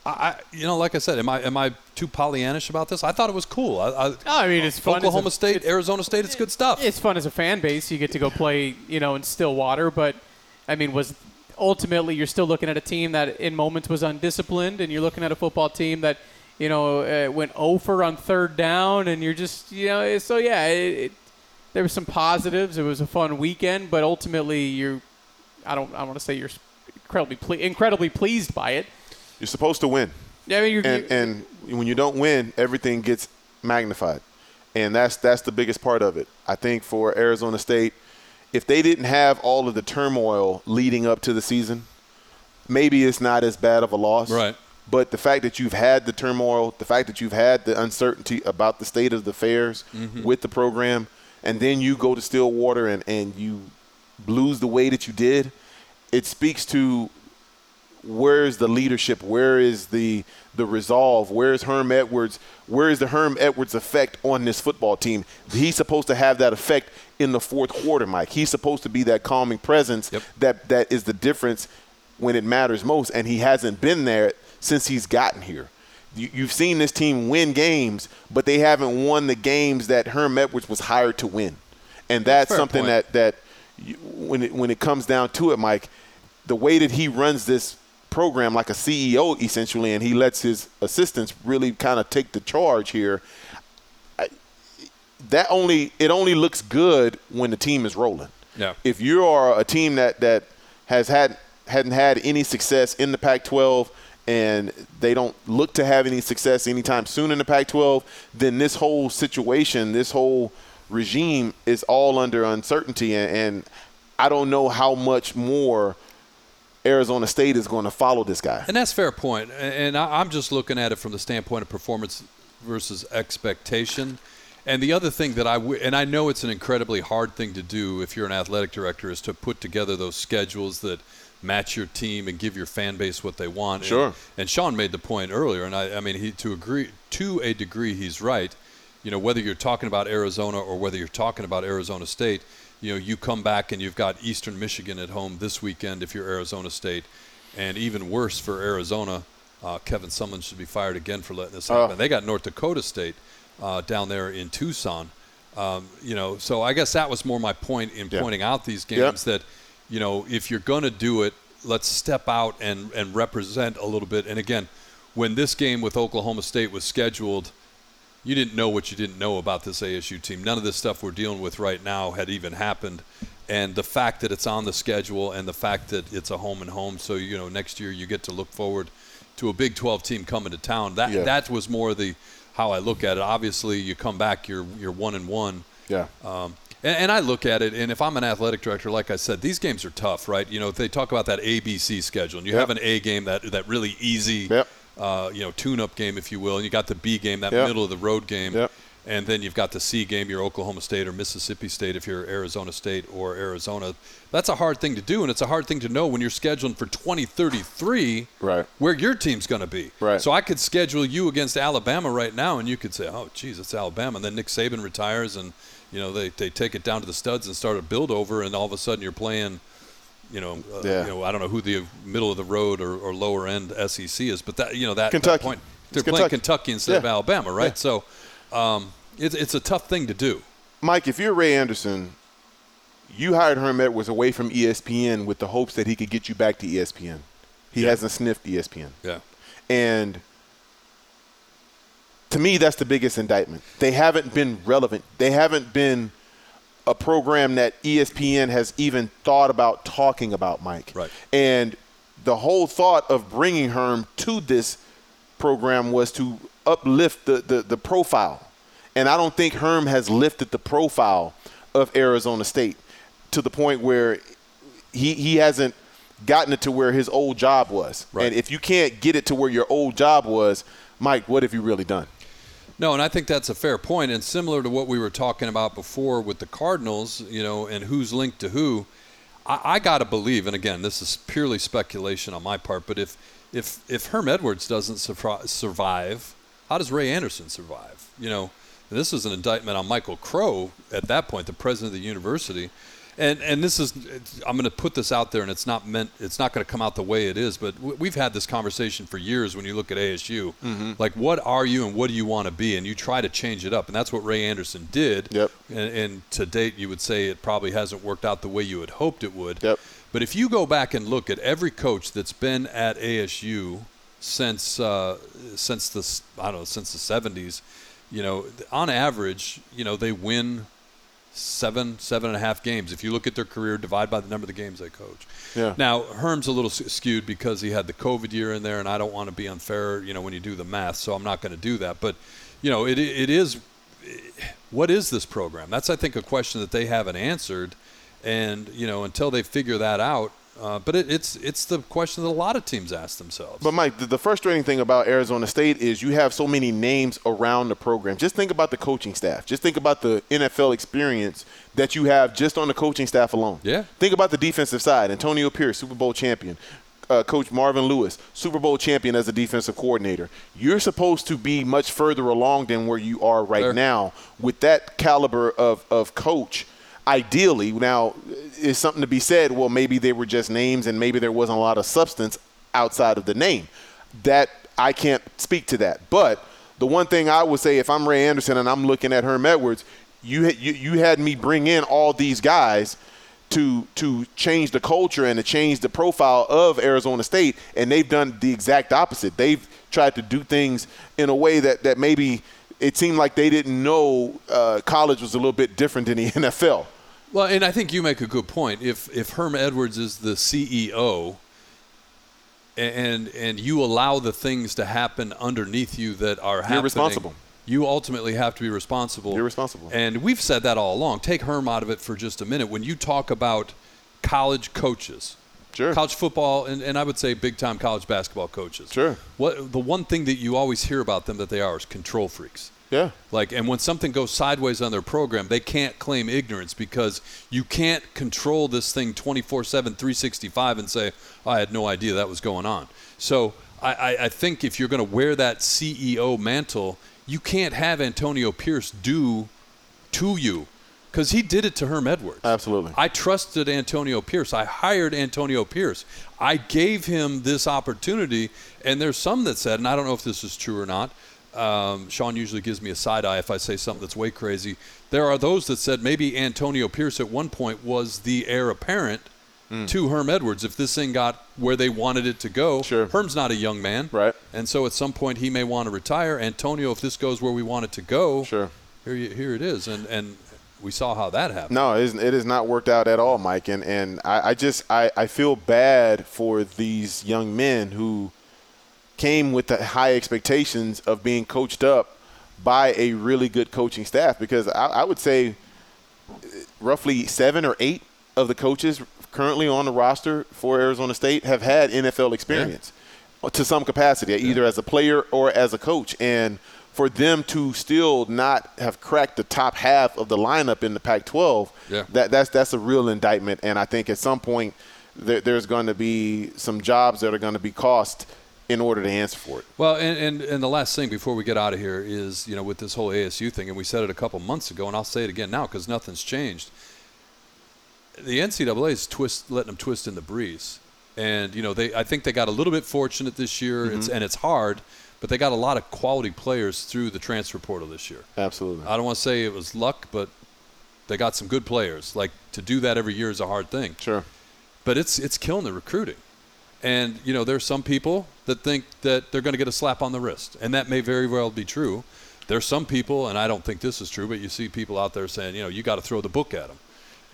I, I, you know, like I said, am I am I too Pollyannish about this? I thought it was cool. I, I, I mean, it's fun as a- Oklahoma State, Arizona State. It's good stuff. It's fun as a fan base. You get to go play, you know, in Stillwater. But I mean, was ultimately you're still looking at a team that in moments was undisciplined, and you're looking at a football team that you know uh, went over on third down, and you're just you know. So yeah, it, it, there were some positives. It was a fun weekend, but ultimately you're. I don't. I want to say you're incredibly ple- incredibly pleased by it. You're supposed to win. Yeah, I mean, you're, and and when you don't win, everything gets magnified, and that's that's the biggest part of it. I think for Arizona State, if they didn't have all of the turmoil leading up to the season, maybe it's not as bad of a loss. Right. But the fact that you've had the turmoil, the fact that you've had the uncertainty about the state of the affairs mm-hmm. with the program, and then you go to Stillwater and, and you lose the way that you did, it speaks to where is the leadership? Where is the the resolve? Where is Herm Edwards? Where is the Herm Edwards effect on this football team? He's supposed to have that effect in the fourth quarter, Mike. He's supposed to be that calming presence Yep. that that is the difference when it matters most, and he hasn't been there since he's gotten here. You, you've seen this team win games, but they haven't won the games that Herm Edwards was hired to win, and that's something point. that that you, when it when it comes down to it, Mike, the way that he runs this program like a CEO essentially, and he lets his assistants really kind of take the charge here. I, that only it only looks good when the team is rolling. Yeah. If you are a team that that has had hadn't had any success in the Pac-12 and they don't look to have any success anytime soon in the Pac-12, then this whole situation, this whole regime is all under uncertainty, and, and I don't know how much more Arizona State is going to follow this guy. And that's fair point. And I'm just looking at it from the standpoint of performance versus expectation. And the other thing that I w- and I know it's an incredibly hard thing to do if you're an athletic director is to put together those schedules that match your team and give your fan base what they want. And- Sure. And, Sean made the point earlier, and I, I mean, he to agree to a degree, he's right. You know, whether you're talking about Arizona or whether you're talking about Arizona State, you know, you come back and you've got Eastern Michigan at home this weekend if you're Arizona State, and even worse for Arizona, uh, Kevin Sumlin should be fired again for letting this happen. Oh. They got North Dakota State uh, down there in Tucson. Um, you know, so I guess that was more my point in Yeah. pointing out these Yep. games that, you know, if you're going to do it, let's step out and, and represent a little bit. And again, when this game with Oklahoma State was scheduled, you didn't know what you didn't know about this ASU team. None of this stuff we're dealing with right now had even happened. And the fact that it's on the schedule and the fact that it's a home and home, so you know next year you get to look forward to a Big 12 team coming to town. That Yeah. that was more the how I look at it. Obviously, you come back, you're you're one and one. Yeah. Um, and, and I look at it, and if I'm an athletic director, like I said, these games are tough, right? You know, they talk about that ABC schedule, and you Yep. have an A game that that really easy, Yep. uh, you know, tune-up game, if you will, and you got the B game, that Yep. middle of the road game, and then you've got the C game, your Oklahoma State or Mississippi State, if you're Arizona State or Arizona. That's a hard thing to do, and it's a hard thing to know when you're scheduling for 2033 Right. where your team's going to be. Right. So I could schedule you against Alabama right now, and you could say, "Oh, geez, it's Alabama." And then Nick Saban retires, and you know they, they take it down to the studs and start a build over, and all of a sudden you're playing. You know, uh, Yeah. you know, I don't know who the middle of the road or, or lower end SEC is, but that you know that, point they're playing Kentucky. Kentucky instead of Alabama, right? Yeah. So um, it's it's a tough thing to do. Mike, if you're Ray Anderson, you hired Herm Edwards away from ESPN with the hopes that he could get you back to ESPN. He Yeah. hasn't sniffed ESPN. Yeah. And to me, that's the biggest indictment. They haven't been relevant. They haven't been a program that ESPN has even thought about talking about, Mike. Right. And the whole thought of bringing Herm to this program was to uplift the, the, the profile. And I don't think Herm has lifted the profile of Arizona State to the point where he, he hasn't gotten it to where his old job was. Right. And if you can't get it to where your old job was, Mike, what have you really done? No, and I think that's a fair point, and similar to what we were talking about before with the Cardinals, you know, and who's linked to who. I, I got to believe, and again, this is purely speculation on my part, but if if if Herm Edwards doesn't survive, how does Ray Anderson survive? You know, this is an indictment on Michael Crow at that point, the president of the university. And, and this is I'm going to put this out there, and it's not meant it's not going to come out the way it is. But we've had this conversation for years. When you look at ASU, like what are you and what do you want to be, and you try to change it up, and that's what Ray Anderson did. Yep. And, and to date, you would say it probably hasn't worked out the way you had hoped it would. Yep. But if you go back and look at every coach that's been at ASU since uh, since the I don't know since the 70s, you know, on average, you know, they win seven seven and a half games. If you look at their career, divide by the number of the games they coach. Yeah. Now Herm's a little skewed because he had the COVID year in there, and I don't want to be unfair, you know, when you do the math, so I'm not going to do that. But you know, it it is what is this program? That's I think a question that they haven't answered, and you know until they figure that out. Uh, but it, it's it's the question that a lot of teams ask themselves. But Mike, the, the frustrating thing about Arizona State is you have so many names around the program. Just think about the coaching staff. Just think about the NFL experience that you have just on the coaching staff alone. Yeah. Think about the defensive side. Antonio Pierce, Super Bowl champion. Uh, Coach Marvin Lewis, Super Bowl champion as a defensive coordinator. You're supposed to be much further along than where you are right now with that caliber of, of coach. Ideally, now is something to be said. Well, maybe they were just names, and maybe there wasn't a lot of substance outside of the name. That I can't speak to that. But the one thing I would say, if I'm Ray Anderson and I'm looking at Herm Edwards, you you, you had me bring in all these guys to to change the culture and to change the profile of Arizona State, and they've done the exact opposite. They've tried to do things in a way that that maybe it seemed like they didn't know uh, college was a little bit different than the <laughs> NFL. Well, and I think you make a good point. If if Herm Edwards is the CEO, and and you allow the things to happen underneath you that are happening, you're responsible. You ultimately have to be responsible. You're responsible. And we've said that all along. Take Herm out of it for just a minute. When you talk about college coaches, Sure. college football, and, and I would say big time college basketball coaches. Sure. What the one thing that you always hear about them that they are is control freaks. Yeah. Like, and when something goes sideways on their program, they can't claim ignorance because you can't control this thing 24 7, 365 and say, "Oh, I had no idea that was going on. So I, I, I think if you're going to wear that CEO mantle, you can't have Antonio Pierce do to you because he did it to Herm Edwards. Absolutely. I trusted Antonio Pierce. I hired Antonio Pierce. I gave him this opportunity, and there's some that said, and I don't know if this is true or not. Um, Sean usually gives me a side eye if I say something that's way crazy. There are those that said maybe Antonio Pierce at one point was the heir apparent to Herm Edwards if this thing got where they wanted it to go. Sure. Herm's not a young man. Right. And so at some point he may want to retire. Antonio, if this goes where we want it to go, Sure. here, you, here it is. And, and we saw how that happened. No, it has not worked out at all, Mike. And and I, I just I, I feel bad for these young men who came with the high expectations of being coached up by a really good coaching staff because I, I would say roughly seven or eight of the coaches currently on the roster for Arizona State have had NFL experience to some capacity, either as a player or as a coach. And for them to still not have cracked the top half of the lineup in the Pac-12, Yeah. that, that's that's a real indictment. And I think at some point there, there's going to be some jobs that are going to be cost in order to answer for it. Well, and, and, and the last thing before we get out of here is, you know, with this whole ASU thing, and we said it a couple months ago, and I'll say it again now because nothing's changed. The NCAA is twist, letting them twist in the breeze, and you know, they I think they got a little bit fortunate this year, mm-hmm. it's, and it's hard, but they got a lot of quality players through the transfer portal this year. Absolutely. I don't want to say it was luck, but they got some good players. Like to do that every year is a hard thing Sure. but it's it's killing the recruiting. And you know, there's some people that think that they're going to get a slap on the wrist, and that may very well be true. There's some people, and I don't think this is true, but you see people out there saying, you know, you got to throw the book at them.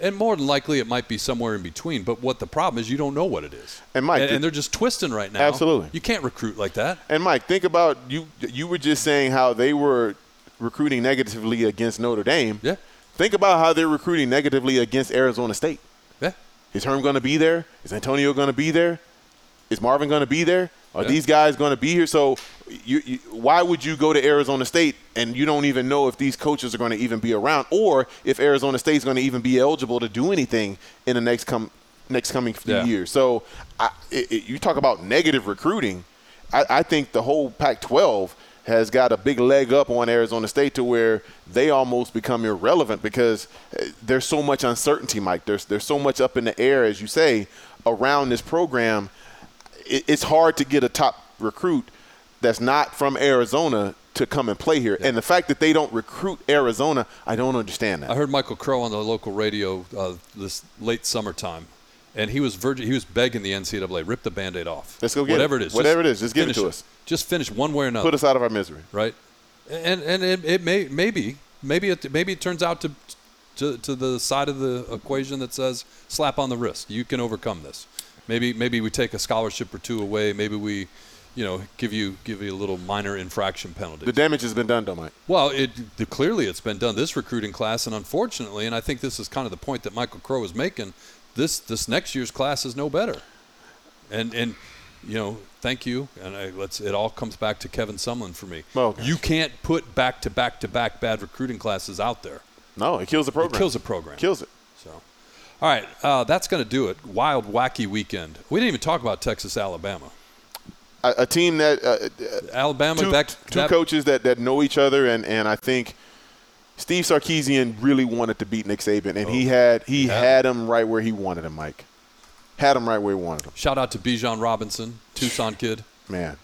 And more than likely, it might be somewhere in between. But what the problem is, you don't know what it is. And Mike, and, and they're just twisting right now. Absolutely. you can't recruit like that. And Mike, think about you. You were just saying how they were recruiting negatively against Notre Dame. Yeah. Think about how they're recruiting negatively against Arizona State. Yeah, Is Herm going to be there? Is Antonio going to be there? Is Marvin going to be there? Are Yeah. these guys going to be here? So, you, you, why would you go to Arizona State and you don't even know if these coaches are going to even be around, or if Arizona State is going to even be eligible to do anything in the next come next coming few Yeah. years? So, I, it, it- you talk about negative recruiting. I, I think the whole Pac-12 has got a big leg up on Arizona State to where they almost become irrelevant because uh, there's so much uncertainty, Mike. There's there's so much up in the air, as you say, around this program. It, it's hard to get a top recruit that's not from Arizona to come and play here. And the fact that they don't recruit Arizona, I don't understand that. I heard Michael Crow on the local radio uh, this late summertime, and he was virgin, he was begging the NCAA rip the Band-Aid off. Let's go get whatever it. it is. Whatever it is, just give it to us. Just finish one way or another. Put us out of our misery. right? And and it, it may maybe maybe it maybe it turns out to, to to the side of the equation that says slap on the wrist. You can overcome this. Maybe maybe we take a scholarship or two away. Maybe we, you know, give you give you a little minor infraction penalty. The damage has been done, though, Mike. Well, it the, clearly it's been done this recruiting class, and unfortunately, and I think this is kind of the point that Michael Crow is making. This this next year's class is no better, and and you know, thank you, and I, let's it all comes back to Kevin Sumlin for me. Oh, you can't put back to back to back bad recruiting classes out there. No, it kills the program. It kills the program. Kills it. So, all right, uh, that's going to do it. Wild, wacky weekend. We didn't even talk about Texas, Alabama. A, a team that uh, uh, Alabama, two, that, two that- coaches that, that know each other, and, and I think Steve Sarkisian really wanted to beat Nick Saban, and he had he Yeah. had him right where he wanted him, Mike. Had him right where he wanted him. Shout out to Bijan Robinson, Tucson kid, Man,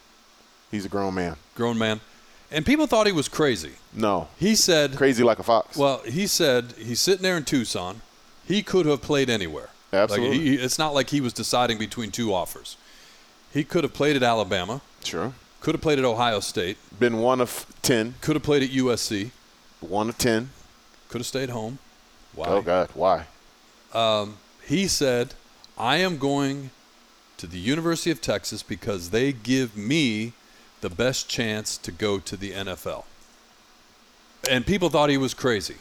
he's a grown man. grown man, and people thought he was crazy. No, He said, crazy like a fox. Well, he said he's sitting there in Tucson. He could have played anywhere. Absolutely. Like he, it's not like he was deciding between two offers. He could have played at Alabama, sure. could have played at Ohio State, Been one of ten. could have played at USC, One of ten. could have stayed home. Why? Oh God, why? Um, he said, I am going to the University of Texas because they give me the best chance to go to the NFL. And people thought he was crazy.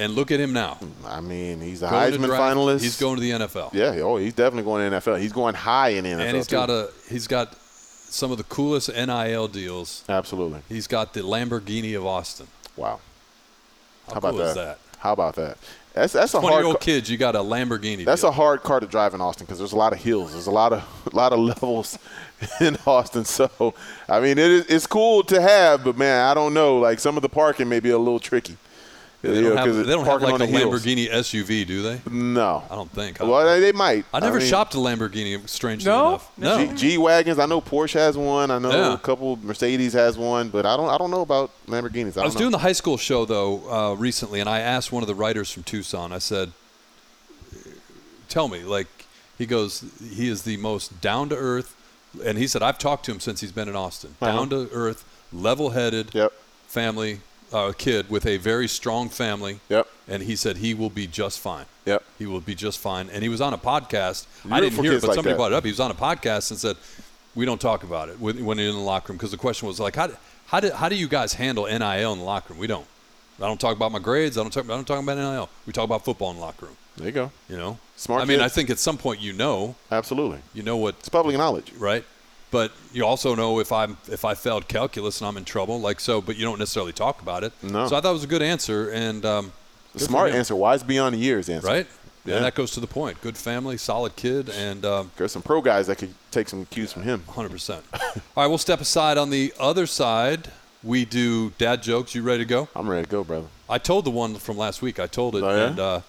And look at him now. I mean, he's a Going Heisman draft, finalist. He's going to the NFL. Yeah. Oh, he's definitely going to NFL. He's going high in the NFL. and he's too. got a he's got some of the coolest NIL deals. absolutely. He's got the Lamborghini of Austin. Wow. How, How about cool that? is that? How about that? That's that's a hard. Twenty-year-old car- kids, you got a Lamborghini. That's deal. a hard car to drive in Austin because there's a lot of hills. There's a lot of a <laughs> lot of levels <laughs> in Austin. So I mean, it is it's cool to have, but man, I don't know. Like some of the parking may be a little tricky. They You don't know, have, 'cause they don't have like on a the hills. Lamborghini SUV, do they? No, I don't think. Well, they, they might. I never mean, shopped a Lamborghini. Strangely No? enough, no. G, G wagons. I know Porsche has one. I know Yeah. a couple Mercedes has one, but I don't. I don't know about Lamborghinis. I, I was don't doing the high school show though uh, recently, and I asked one of the writers from Tucson. I said, "Tell me, like," he goes, "He is the most down to earth," and he said, "I've talked to him since he's been in Austin. Uh-huh. Down to earth, level headed Yep. family, uh, kid with a very strong family." Yep. And he said he will be just fine. Yep. He will be just fine. And he was on a podcast. You I didn't hear it, but like somebody that. brought it up. He was on a podcast and said, "We don't talk about it when, when you're in the locker room." Because the question was like, "How do, how do how do you guys handle NIL in the locker room?" We don't. I don't talk about my grades. I don't talk. I don't talk about NIL. We talk about football in the locker room. There you go. You know. Smart I mean. I think at some point you know, Absolutely. you know what, It's public knowledge. right? But you also know if I'm if I failed calculus and I'm in trouble, like so. But you don't necessarily talk about it. No. So I thought it was a good answer and um, good Smart answer. Wise beyond the years answer. right? Yeah. And that goes to the point. Good family, solid kid, and um, There's some pro guys that could take some cues from him. 100%. <laughs> All right, we'll step aside. On the other side, we do dad jokes. You ready to go? I'm ready to go, brother. I told the one from last week. I told it, Oh, yeah? and uh,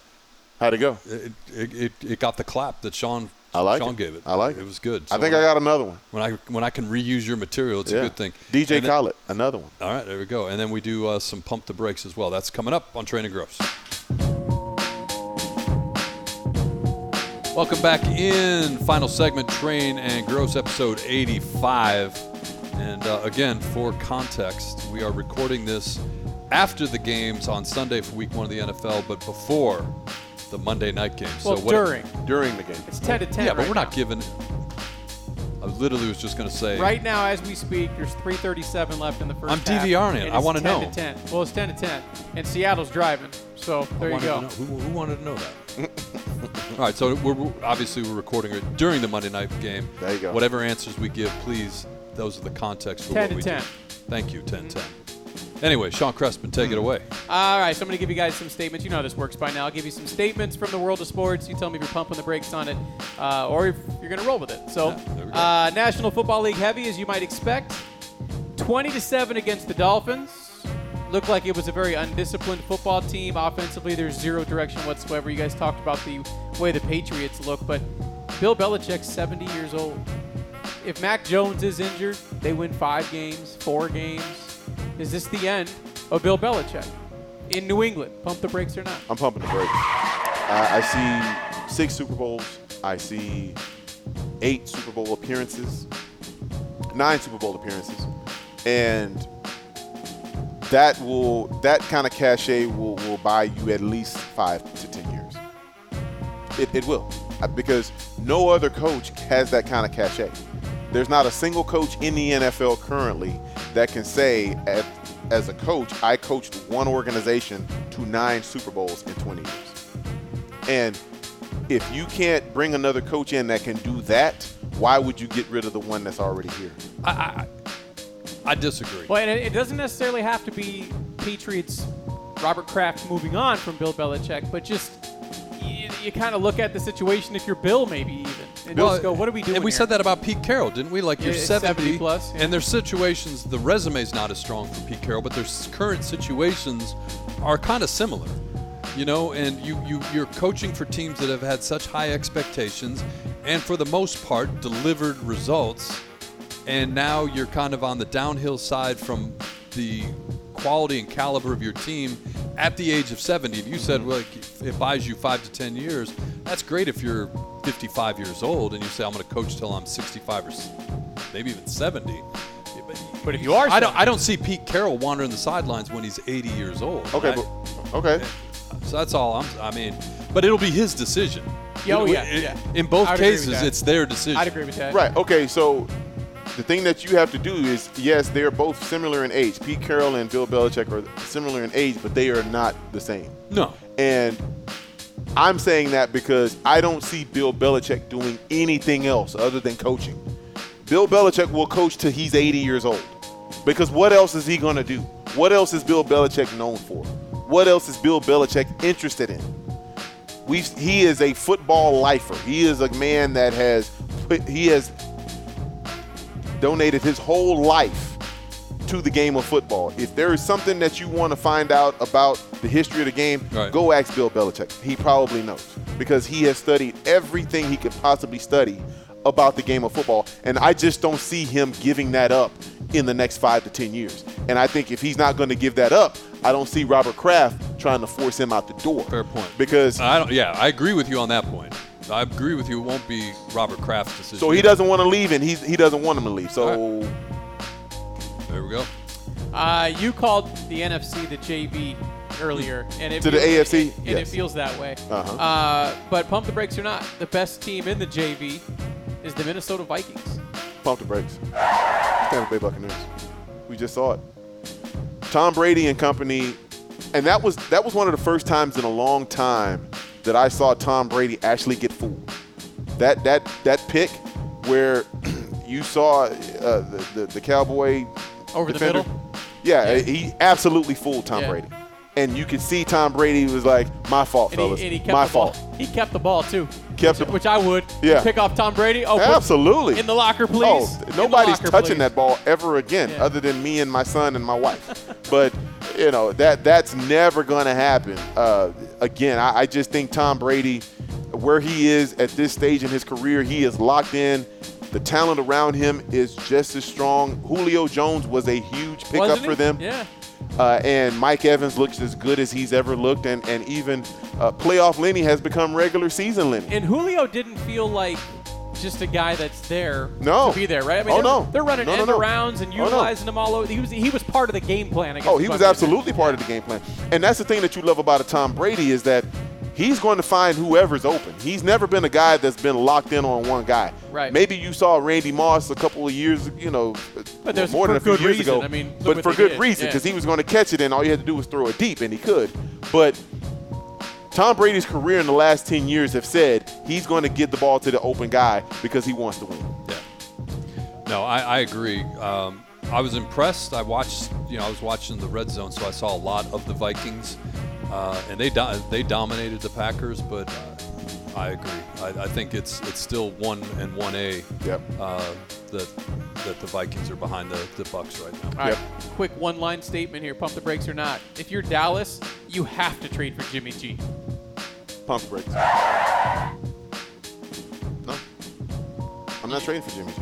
How'd it go? it, it, it, it got the clap that Sean I like Sean it. gave it. I like it. It was good. I think I got another one. when I when I can reuse your material, it's yeah. a good thing. DJ And then- Khaled, another one. All right, there we go. And then we do uh, some pump the brakes as well. That's coming up on Training Gross. Welcome back in. Final segment, Train and Gross, episode 85. And uh, again, for context, we are recording this after the games on Sunday for week one of the NFL, but before the Monday night game. Well, so what, during. during the game. It's 10 to 10. Yeah, but we're not now. giving. I literally was just going to say. Right now, as we speak, there's 3:37 left in the 1st I'm half, DVRing it. I wanna know. 10 know. To 10. Well, it's 10 to 10, and Seattle's driving. So I there you go. Who, who wanted to know that? <laughs> All right, so we're, we're- obviously we're recording it during the Monday night game. There you go. Whatever answers we give, please, those are the context for 10 what to we 10. do. Thank you, 10 to 10. Anyway, Sean Crespin, take it away. All right, so I'm going to give you guys some statements. You know how this works by now. I'll give you some statements from the world of sports. You tell me if you're pumping the brakes on it uh, or if you're going to roll with it. So, Yeah, there we go. uh, National Football League heavy, as you might expect. 20 to 7 against the Dolphins. Looked like it was a very undisciplined football team. Offensively, there's zero direction whatsoever. You guys talked about the way the Patriots look, but Bill Belichick's 70 years old. If Mac Jones is injured, they win five games, four games. Is this the end of Bill Belichick in New England? Pump the brakes or not? I'm pumping the brakes. I, I see six Super Bowls. I see eight Super Bowl appearances, nine Super Bowl appearances, and that will that kind of cachet will, will buy you at least five to ten years. It, it will Uh, because no other coach has that kind of cachet. There's not a single coach in the NFL currently that can say, as, as a coach, I coached one organization to nine Super Bowls in 20 years. And if you can't bring another coach in that can do that, why would you get rid of the one that's already here? I, I, I disagree. Well, and it, it doesn't necessarily have to be Patriots, Robert Kraft moving on from Bill Belichick, but just you, you kind of look at the situation if you're Bill, maybe even, and just go, what are we doing? And we here? said that about Pete Carroll, didn't we? Like you're 70, 70 plus, yeah. and there's situations. The resume's not as strong for Pete Carroll, but their current situations are kind of similar. You know, and you, you you're coaching for teams that have had such high expectations, and for the most part delivered results, and now you're kind of on the downhill side from the quality and caliber of your team at the age of 70. If you said, well, like, it buys you five to 10 years, that's great if you're 55 years old and you say, I'm going to coach till I'm 65 or maybe even 70. But, But if you are I don't, I don't see Pete Carroll wandering the sidelines when he's 80 years old. Okay, I- but, okay. so that's all I'm, I mean, but it'll be his decision. Yeah, oh, yeah, it- yeah. In both I would cases, it's their decision. I'd agree with that. Right. Okay. So the thing that you have to do is, yes, they're both similar in age. Pete Carroll and Bill Belichick are similar in age, but they are not the same. No. And I'm saying that because I don't see Bill Belichick doing anything else other than coaching. Bill Belichick will coach till he's 80 years old. Because what else is he going to do? What else is Bill Belichick known for? What else is Bill Belichick interested in? We he is a football lifer. He is a man that has he has donated his whole life to the game of football. If there is something that you want to find out about the history of the game, Right. go ask Bill Belichick. He probably knows because he has studied everything he could possibly study about the game of football. And I just don't see him giving that up in the next five to 10 years. And I think if he's not going to give that up, I don't see Robert Kraft trying to force him out the door. Fair point. Because I don't. Yeah, I agree with you on that point. I agree with you. It won't be Robert Kraft's decision. so he doesn't want to leave and he's, he doesn't want him to leave. So There we go. Uh, you called the NFC the JV earlier, and it To the feels- AFC? and it Yes. feels that way. Uh-huh. Uh, but pump the brakes or not, the best team in the JV is the Minnesota Vikings. pump the brakes. Tampa Bay Buccaneers. We just saw it. Tom Brady and company, and that was that was one of the first times in a long time that I saw Tom Brady actually get fooled. That that that pick where <clears throat> you saw uh, the, the the Cowboy Over the middle? Yeah, he absolutely fooled Tom Yeah. Brady, and you could see Tom Brady was like, "My fault, And fellas, he, and he kept my the ball. fault." He kept the ball too. Kept which, the- which I would. Yeah. Pick off Tom Brady. Oh, Absolutely. In the locker, please. Oh, nobody's locker, touching please. that ball ever again, Yeah. other than me and my son and my wife. but you know that that's never going to happen. Uh, again, I, I just think Tom Brady, where he is at this stage in his career, he is locked in. The talent around him is just as strong. Julio Jones was a huge pickup for them. Yeah. Uh, and Mike Evans looks as good as he's ever looked, and and even uh, playoff Lenny has become regular season Lenny. And Julio didn't feel like just a guy that's there No. to be there, right? I mean, Oh, they're, no. they're running No, end no. arounds and Oh, no. utilizing them all over. He was he was part of the game plan. Oh, he was I'm getting at. absolutely part of the game plan. And that's the thing that you love about a Tom Brady is that he's going to find whoever's open. He's never been a guy that's been locked in on one guy. Right. Maybe you saw Randy Moss a couple of years, you know, But more than a few years reason. ago. I mean, but for good did. reason Yeah. because he was going to catch it, and all you had to do was throw it deep, and he could. But Tom Brady's career in the last 10 years have said he's going to get the ball to the open guy because he wants to win. Yeah. No, I, I agree. Um, I was impressed. I watched, you know, I was watching the red zone, so I saw a lot of the Vikings, uh, and they do- they dominated the Packers. But uh, I agree. I, I think it's it's still one and one A. Yep. Uh, that that the Vikings are behind the, the Bucs right now. All right, Yep. quick one-line statement here. Pump the brakes or not. If you're Dallas, you have to trade for Jimmy G. Pump the brakes. No. I'm not trading for Jimmy G.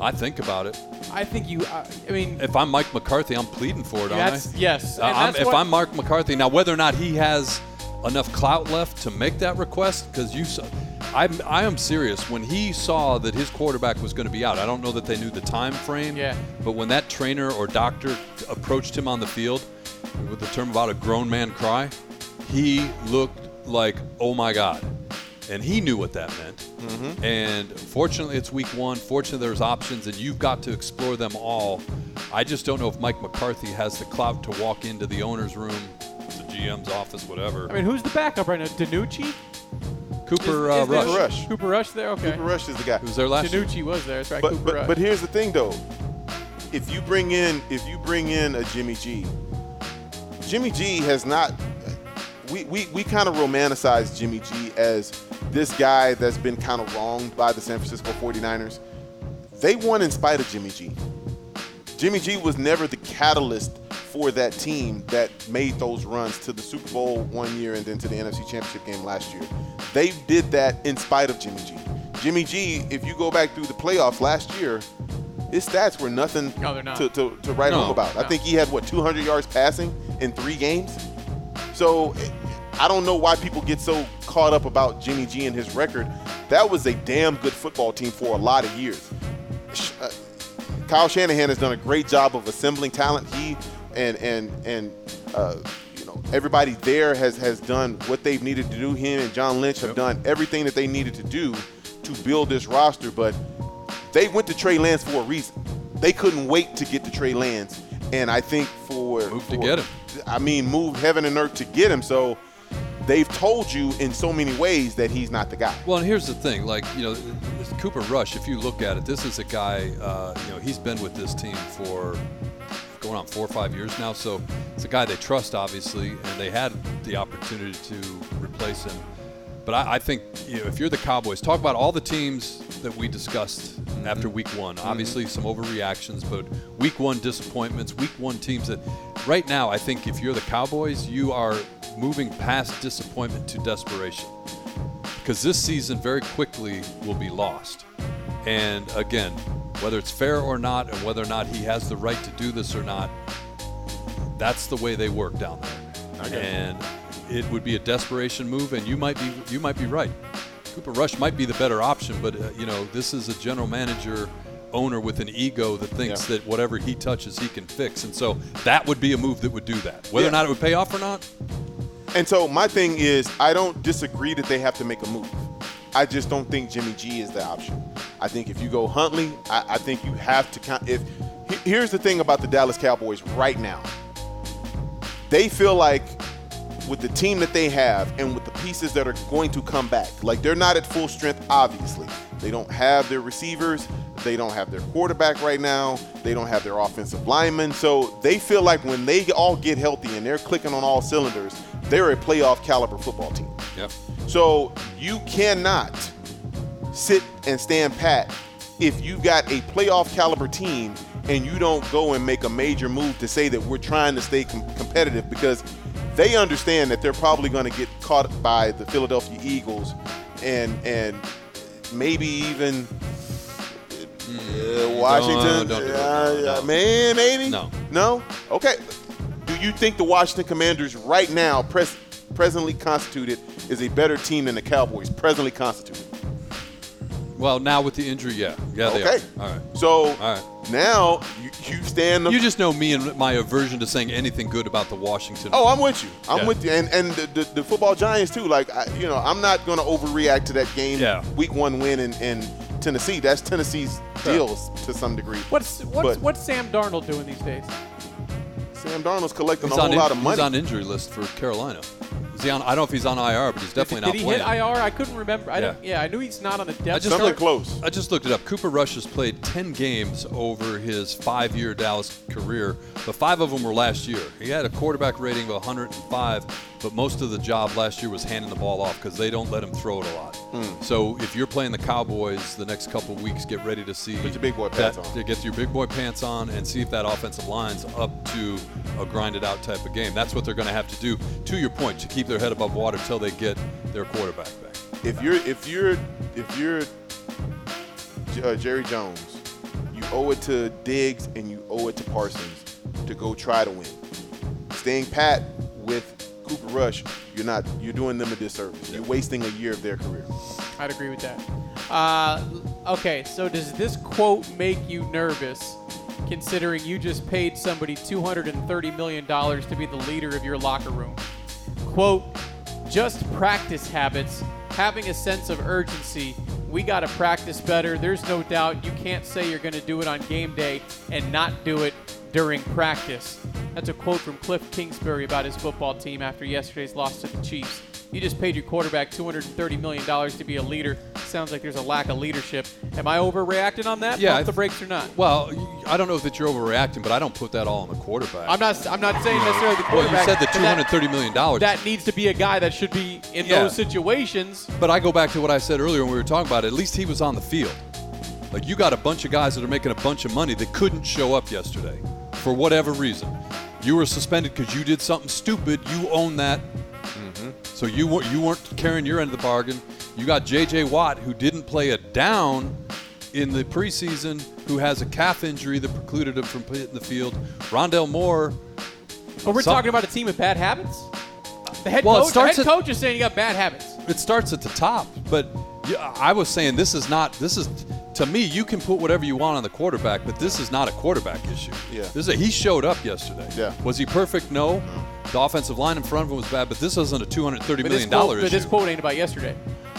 I think about it. I think you. Uh, I mean, If I'm Mike McCarthy, I'm pleading for it, aren't I? yes. Uh, and I'm- if I'm Mark McCarthy, now whether or not he has enough clout left to make that request, because you, saw, I'm, I am serious. When he saw that his quarterback was going to be out, I don't know that they knew the time frame. Yeah. But when that trainer or doctor approached him on the field with the term about a grown man cry, he looked like, oh my God. And he knew what that meant. Mm-hmm. And fortunately, it's week one. Fortunately, there's options, and you've got to explore them all. I just don't know if Mike McCarthy has the clout to walk into the owner's room, the GM's office, whatever. I mean, who's the backup right now? DiNucci? Cooper Is- uh, Rush, there- Rush. Cooper Rush there. Okay. Cooper Rush is the guy. who was there last year. DiNucci was there. That's right. But, Cooper but, Rush. but here's the thing though. If you bring in if you bring in a Jimmy G, Jimmy G has not we, we, we kind of romanticize Jimmy G as this guy that's been kind of wronged by the San Francisco 49ers. They won in spite of Jimmy G. Jimmy G was never the catalyst for that team that made those runs to the Super Bowl one year and then to the NFC Championship game last year. They did that in spite of Jimmy G. Jimmy G, if you go back through the playoffs last year, his stats were nothing No, not. To, to, to write No, home about. I think he had, what, 200 yards passing in three games? So I don't know why people get so caught up about Jimmy G and his record. That was a damn good football team for a lot of years. Uh, Kyle Shanahan has done a great job of assembling talent. He and and and uh, you know everybody there has has done what they've needed to do. Him and John Lynch have done everything that they needed to do to build this roster. But they went to Trey Lance for a reason. They couldn't wait to get to Trey Lance, and I think for Moved to get him. I mean, move heaven and earth to get him. So they've told you in so many ways that he's not the guy. Well, and here's the thing, like you know, Cooper Rush. If you look at it, this is a guy. Uh, you know, he's been with this team for going on four or five years now. So it's a guy they trust, obviously, and they had the opportunity to replace him. But I, I think you know, if you're the Cowboys, talk about all the teams that we discussed after Week One. Obviously, some overreactions, but Week One disappointments. Week One teams that, right now, I think if you're the Cowboys, you are moving past disappointment to desperation because this season very quickly will be lost. And again, whether it's fair or not, and whether or not he has the right to do this or not, that's the way they work down there. And it would be a desperation move, and you might be you might be right. Cooper Rush might be the better option, but uh, you know this is a general manager owner with an ego that thinks Yeah. that whatever he touches he can fix, and so that would be a move that would do that. Whether or not it would pay off or not, And so my thing is, I don't disagree that they have to make a move. I just don't think Jimmy G is the option. I think if you go Huntley, I, I think you have to count. If here's the thing about the Dallas Cowboys right now, they feel like with the team that they have and with the pieces that are going to come back, like they're not at full strength. Obviously, they don't have their receivers. They don't have their quarterback right now. They don't have their offensive linemen. So they feel like when they all get healthy and they're clicking on all cylinders, they're a playoff caliber football team. yep. So you cannot sit and stand pat if you've got a playoff caliber team and you don't go and make a major move to say that we're trying to stay com- competitive because they understand that they're probably going to get caught by the Philadelphia Eagles and and maybe even uh, Washington. don't do it. Uh, No, no. Man, maybe No. no. Okay, Do you think the Washington Commanders right now, pres- presently constituted, is a better team than the Cowboys, presently constituted? Well, now with the injury, yeah, yeah, they Okay. are. All right. So All right. now you, you stand. The, You just know me and my aversion to saying anything good about the Washington. oh, I'm with you. I'm Yeah. with you, and and the, the, the football giants too. Like I, you know, I'm not going to overreact to that game. Yeah. Week one win in, in Tennessee. That's Tennessee's deals to some degree. What's what's But- what's Sam Darnold doing these days? Sam Darnold's collecting he's a on, whole lot of money. he's on injury list for Carolina. Is he on? I don't know if he's on IR, but he's definitely did, not did he hit IR? I couldn't remember. I Yeah. don't, yeah, I knew he's not on the depth just Something chart. close. I just looked it up. Cooper Rush has played 10 games over his five-year Dallas career, but five of them were last year. He had a quarterback rating of 105, but most of the job last year was handing the ball off because they don't let him throw it a lot. Hmm. So if you're playing the Cowboys the next couple weeks, get ready to see Put your big boy that- pants on. to get your big boy pants on and see if that offensive line's up to a grinded out type of game. That's what they're going to have to do. To your point, to keep their head above water till they get their quarterback back. if you're if you're if you're uh, Jerry Jones, you owe it to Diggs and you owe it to Parsons to go try to win. Staying pat with Cooper Rush, you're not you're doing them a disservice. You're wasting a year of their career. I'd agree with that. Uh, okay, so does this quote make you nervous, considering you just paid somebody $230 million to be the leader of your locker room? Quote, just practice habits, having a sense of urgency. We got to practice better. There's no doubt you can't say you're going to do it on game day and not do it during practice. That's a quote from Cliff Kingsbury about his football team after yesterday's loss to the Chiefs. You just paid your quarterback $230 million to be a leader. Sounds like there's a lack of leadership. Am I overreacting on that? Yeah, Pump the brakes or not? Well, I don't know that you're overreacting, but I don't put that all on the quarterback. I'm not. I'm not saying necessarily the quarterback. Well, you said the but two that- hundred thirty million dollars. that needs to be a guy that should be in Yeah. those situations. But I go back to what I said earlier when we were talking about it. At least he was on the field. Like you got a bunch of guys that are making a bunch of money that couldn't show up yesterday for whatever reason. You were suspended because you did something stupid. You own that. So you weren't you weren't carrying your end of the bargain. You got J.J. Watt who didn't play a down in the preseason, who has a calf injury that precluded him from playing in the field. Rondale Moore. But we're Some- talking about a team with bad habits. The head Well, coach. The head at- coach is saying you got bad habits. it starts at the top. But I was saying this is not. This is to me. You can put whatever you want on the quarterback, but this is not a quarterback issue. Yeah. This is a, he showed up yesterday. Yeah. Was he perfect? No. The offensive line in front of him was bad, but this isn't a two hundred thirty But million this, quote, dollar issue. this quote ain't about yesterday.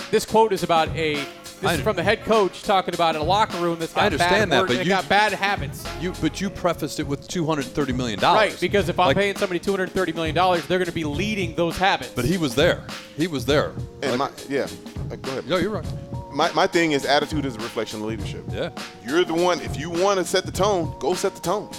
This quote is about a. This is from the head coach talking about in a locker room that's got I understand bad that, but you- got bad habits. you, but you prefaced it with two hundred thirty million dollars. Right, because if I'm paying somebody $230 million, they're going to be leading those habits. But he was there. He was there. And Like- my yeah, go ahead. no, you're right. My, my thing is attitude is a reflection of leadership. Yeah. You're the one. If you want to set the tone, go set the tone.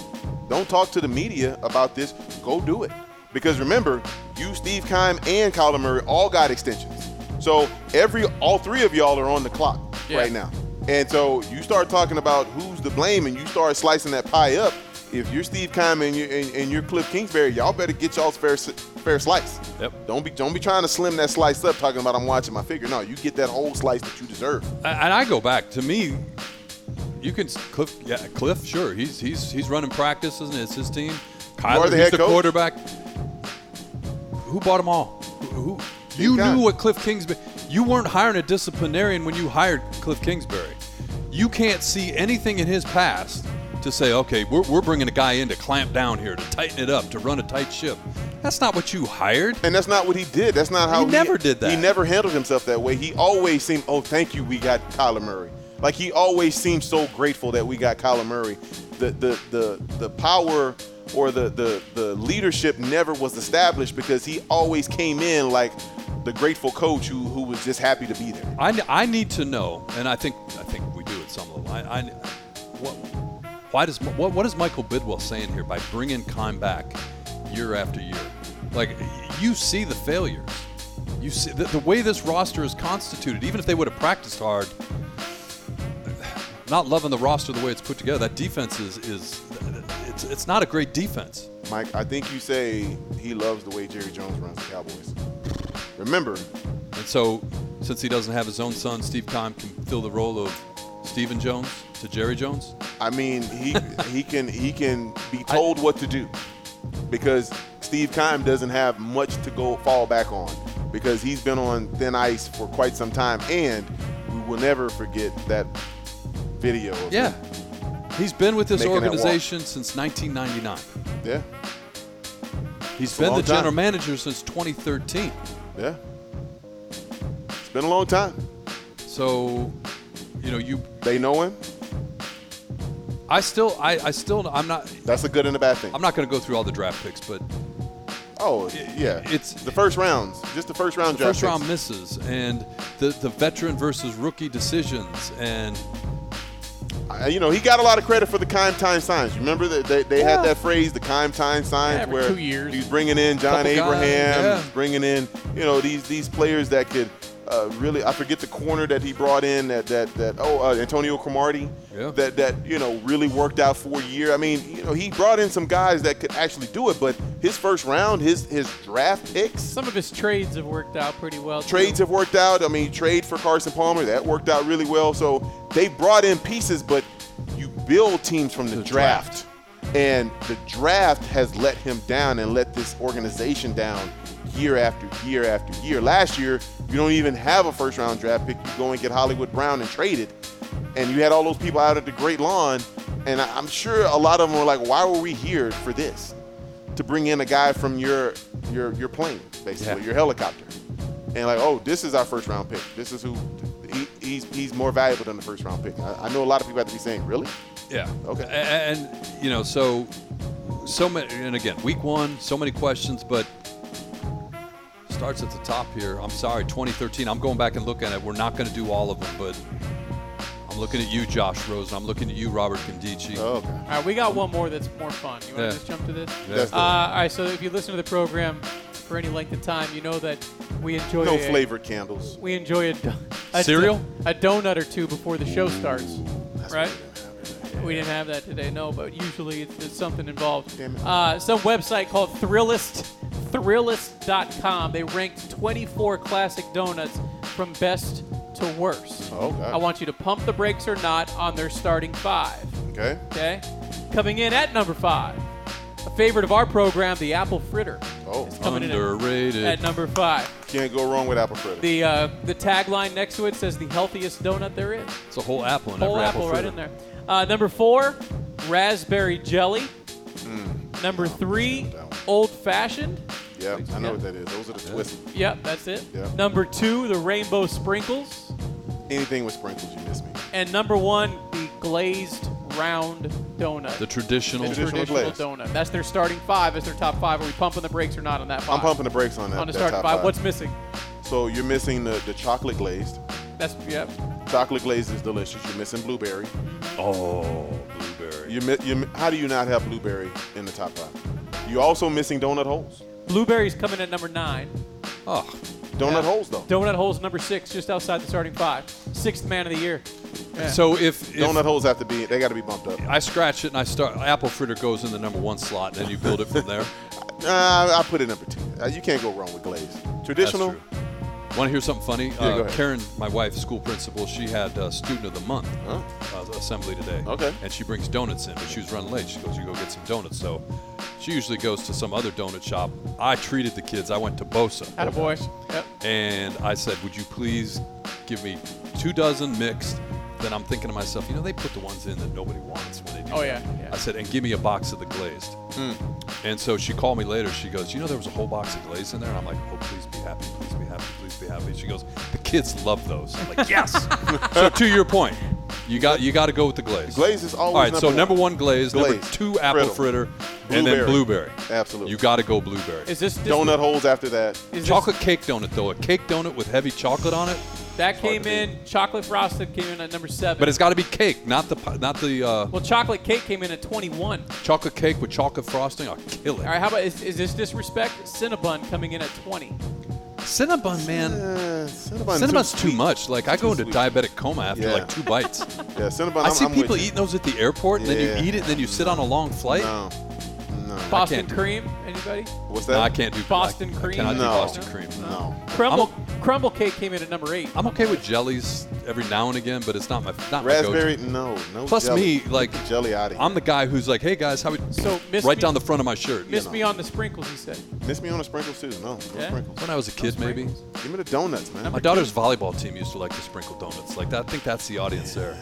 Don't talk to the media about this. Go do it. Because remember, you, Steve Keim, and Kyler Murray all got extensions. So every all three of y'all are on the clock Yeah. right now. And so you start talking about who's to blame, and you start slicing that pie up. If you're Steve Keim and you're, and, and you're Cliff Kingsbury, y'all better get y'all's fair fair slice. Yep. Don't be don't be trying to slim that slice up, talking about I'm watching my figure. No, you get that whole slice that you deserve. And I go back to me. You can Cliff, yeah, Cliff, sure. He's he's he's running practice, isn't it? It's his team. Kyler, the he's the coach? quarterback. Who bought them all? Who? who- You knew what Cliff Kingsbury. You weren't hiring a disciplinarian when you hired Cliff Kingsbury. You can't see anything in his past to say, okay, we're, we're bringing a guy in to clamp down here, to tighten it up, to run a tight ship. That's not what you hired. And that's not what he did. That's not how He never did that. He never handled himself that way. He always seemed, oh, thank you, we got Kyler Murray. Like he always seemed so grateful that we got Kyler Murray. The the the the power or the the the leadership never was established because he always came in like the grateful coach who who was just happy to be there. I, I need to know, and I think I think we do at some level. I, I what, why does what, what is Michael Bidwill saying here by bringing Keim back year after year? Like you see the failures, you see the, the way this roster is constituted. Even if they would have practiced hard, not loving the roster the way it's put together. That defense is is it's it's not a great defense. Mike, I think you say he loves the way Jerry Jones runs the Cowboys. Remember, And so, since he doesn't have his own son, Steve Keim can fill the role of Stephen Jones to Jerry Jones. I mean, he <laughs> he can he can be told what to do because Steve Keim doesn't have much to go fall back on because he's been on thin ice for quite some time, and we will never forget that video. Yeah. He's been with this Making that walk. organization since 1999. yeah, He's It's been the time. general manager since 2013. yeah. It's been a long time. So, you know, you They know him. I still I, I still I'm not That's a good and a bad thing. I'm not going to go through all the draft picks, but oh, yeah. it's- the first rounds, just the first round the draft first round misses and the the veteran versus rookie decisions and Uh, you know, he got a lot of credit for the Keim Time signs. Remember that they, they had that phrase, the Keim Time signs, Yeah, where two years. he's bringing in John Couple guys, Abraham, yeah. bringing in you know these these players that could uh, really. I forget the corner that he brought in that that that oh uh, Antonio Cromartie Yeah. that that you know really worked out for a year. I mean, you know, he brought in some guys that could actually do it, but his first round, his his draft picks. Some of his trades have worked out pretty well. too. Trades have worked out. I mean, trade for Carson Palmer that worked out really well. So they brought in pieces, but you build teams from the, The draft. and the draft has let him down and let this organization down year after year after year. Last year, you don't even have a first round draft pick. You go and get Hollywood Brown and trade it, and you had all those people out at the Great Lawn, and I'm sure a lot of them were like, "Why were we here for this?" To bring in a guy from your your your plane, basically Yeah. your helicopter and like, oh, this is our first round pick. This is who he, he's he's more valuable than the first round pick. I, I know a lot of people have to be saying, really? yeah. Okay. A- And, you know, so so many and again, week 1, so many questions, but starts at the top here. I'm sorry, 2013. I'm going back and looking at it. We're not going to do all of them, but I'm looking at you, Josh Rosen. I'm looking at you, Robert Nkemdiche. Oh, okay. All right, we got one more that's more fun. You want Yeah. to just jump to this? That's Uh, all right, so if you listen to the program for any length of time, you know that we enjoy no a, flavored candles. We enjoy a, a Cereal? a donut or two before the show starts, That's right? we. We didn't have that today, no, but usually it's, it's something involved. Damn it. Uh, some website called Thrillist, Thrillist.com. They ranked 24 classic donuts from best to worst. Oh, God. I want you to pump the brakes or not on their starting five. Okay. Okay? Coming in at number five, a favorite of our program, the apple fritter. Oh, is coming in Underrated. at, at number five. can't go wrong with apple fritter. The uh, the tagline next to it says the healthiest donut there is. It's a whole apple in Whole every apple, apple right in there. Uh, number four, raspberry jelly. Number three, old fashioned. yeah, I know Yeah. what that is. Those are the twists. Yep, that's it. Yeah. Number two, the rainbow sprinkles. Anything with sprinkles, you miss me. And number one, the glazed round donut. The traditional. The traditional traditional glaze. donut. That's their starting five. As their top five. Are we pumping the brakes or not on that five? I'm pumping the brakes on that. on the that starting top five. five. What's missing? so you're missing the, the chocolate glazed. That's yep. Chocolate glazed is delicious. You're missing blueberry. oh, blueberry. You, you, how do you not have blueberry in the top five? You're also missing donut holes. Blueberries coming in at number nine. Oh, Donut Yeah. holes, though. Donut holes number six, just outside the starting five. Sixth man of the year. Yeah. so if, if Donut holes have to be. They got to be bumped up. I scratch it and I start, apple fritter goes in the number one slot, and then you build it from there. <laughs> Uh, I put it number two. Uh, you can't go wrong with glaze. Traditional. That's true. Want to hear something funny? go uh, ahead. Karen, my wife, school principal, she had uh, student of the month Huh? uh, assembly today. Okay. And she brings donuts in, but she was running late. She goes, "You go get some donuts." So she usually goes to some other donut shop. I treated the kids. I went to Bosa. Attaboy. Yep. and I said, "Would you please give me two dozen mixed?" Then I'm thinking to myself, you know, they put the ones in that nobody wants when they do. Oh, that. yeah, yeah. I said, and give me a box of the glazed. And so she called me later. She goes, you know, there was a whole box of glazed in there. And I'm like, oh, please be happy, please be happy, please be happy. She goes, the kids love those. I'm like, yes. <laughs> so to your point, you got you got to go with the glaze. Glaze is always All right, number so number one. one glaze, number two apple Fritter. fritter, and then Blueberry. blueberry. Absolutely. You got to go blueberry. Is this, this Donut holes after that. Is Chocolate cake donut though, a cake donut with heavy chocolate on it, that came in. Chocolate frosted came in at number seven. but it's got to be cake, not the not the uh, well, chocolate cake came in at 21. chocolate cake with chocolate frosting. I'll kill it. All right, how about is, is this disrespect? Cinnabon coming in at 20. Cinnabon, man. Uh, Cinnabon Cinnabon's too sweet. much. Like I go into sweet. diabetic coma after Yeah. like two bites. <laughs> Yeah, Cinnabon. I I'm, see I'm people eating those at the airport, and then you eat it, and then you sit on a long flight. No, no. Boston can't do- cream. Anybody? What's No, that? I can't do Boston I, cream? I cannot do No. Boston cream. No. Crumble crumble cake came in at number eight. I'm okay with jellies every now and again, but it's not my not my Raspberry, go-to. no, no. Plus jelly. me, like Get jelly out of here. I'm the guy who's like, hey guys, how we So miss right me, down the front of my shirt. Miss know. me on the sprinkles, he said. Miss me on the sprinkles too. No, no Yeah? sprinkles. When I was a kid, maybe. Give me the donuts, man. My daughter's volleyball team used to like to sprinkle donuts. Like that, I think that's the audience there.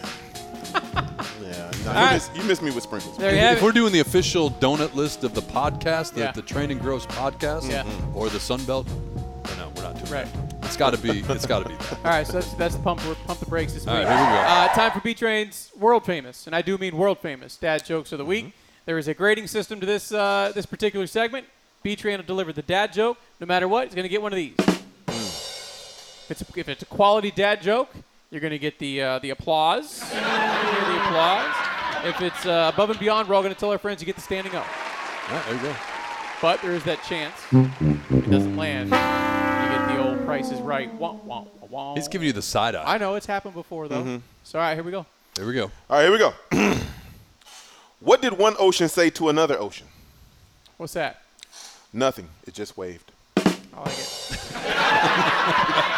<laughs> Yeah, no, you, right. miss, you miss me with sprinkles. There you have If we're it. doing the official donut list of the podcast, the, Yeah. the Training Gross podcast, Yeah. or the Sunbelt, no, we're not doing Right. that. It's got to be. It's got to be that. <laughs> All right, so that's that's the pump pump the brakes this week. right, here we go. Uh, time for B Train's world famous, and I do mean world famous dad jokes of the Mm-hmm. week. There is a grading system to this uh, this particular segment. B Train will deliver the dad joke. No matter what, he's going to get one of these. If it's a, if it's a quality dad joke, you're going to get the uh, the applause. You're hear the applause. If it's uh, above and beyond, we're all going to tell our friends you get the standing up. All right, there you go. But there is that chance it doesn't land. You get the old Price is Right. Wah, wah, wah, wah. He's giving you the side eye. I know it's happened before though. Mm-hmm. So all right, here we go. Here we go. All right, here we go. <clears throat> what did one ocean say to another ocean? What's that? Nothing. It just waved. I like it.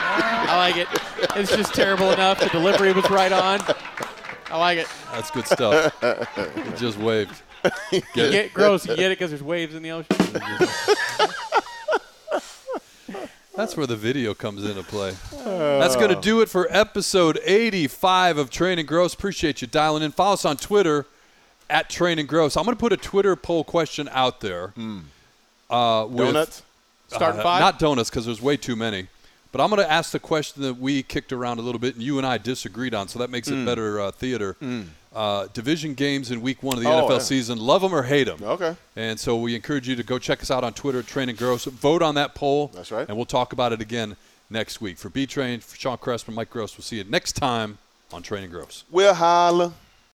<laughs> I like it. It's just terrible enough. The delivery was right on. I like it. That's good stuff. He just waved. Get You it? gross. You get it because there's waves in the ocean. That's where the video comes into play. That's going to do it for episode 85 of Training Gross. Appreciate you dialing in. Follow us on Twitter at Training Gross. I'm going to put a Twitter poll question out there. Uh, with, Donuts? Starting uh, five. Not donuts because there's way too many. But I'm going to ask the question that we kicked around a little bit and you and I disagreed on, so that makes it better uh, theater. Uh, division games in week one of the Oh, NFL yeah. season, love them or hate them. Okay. And so we encourage you to go check us out on Twitter, Training Gross. Vote on that poll. That's right. And we'll talk about it again next week. For B Train, for Sean Crespin, Mike Gross, we'll see you next time on Training Gross. We'll holla.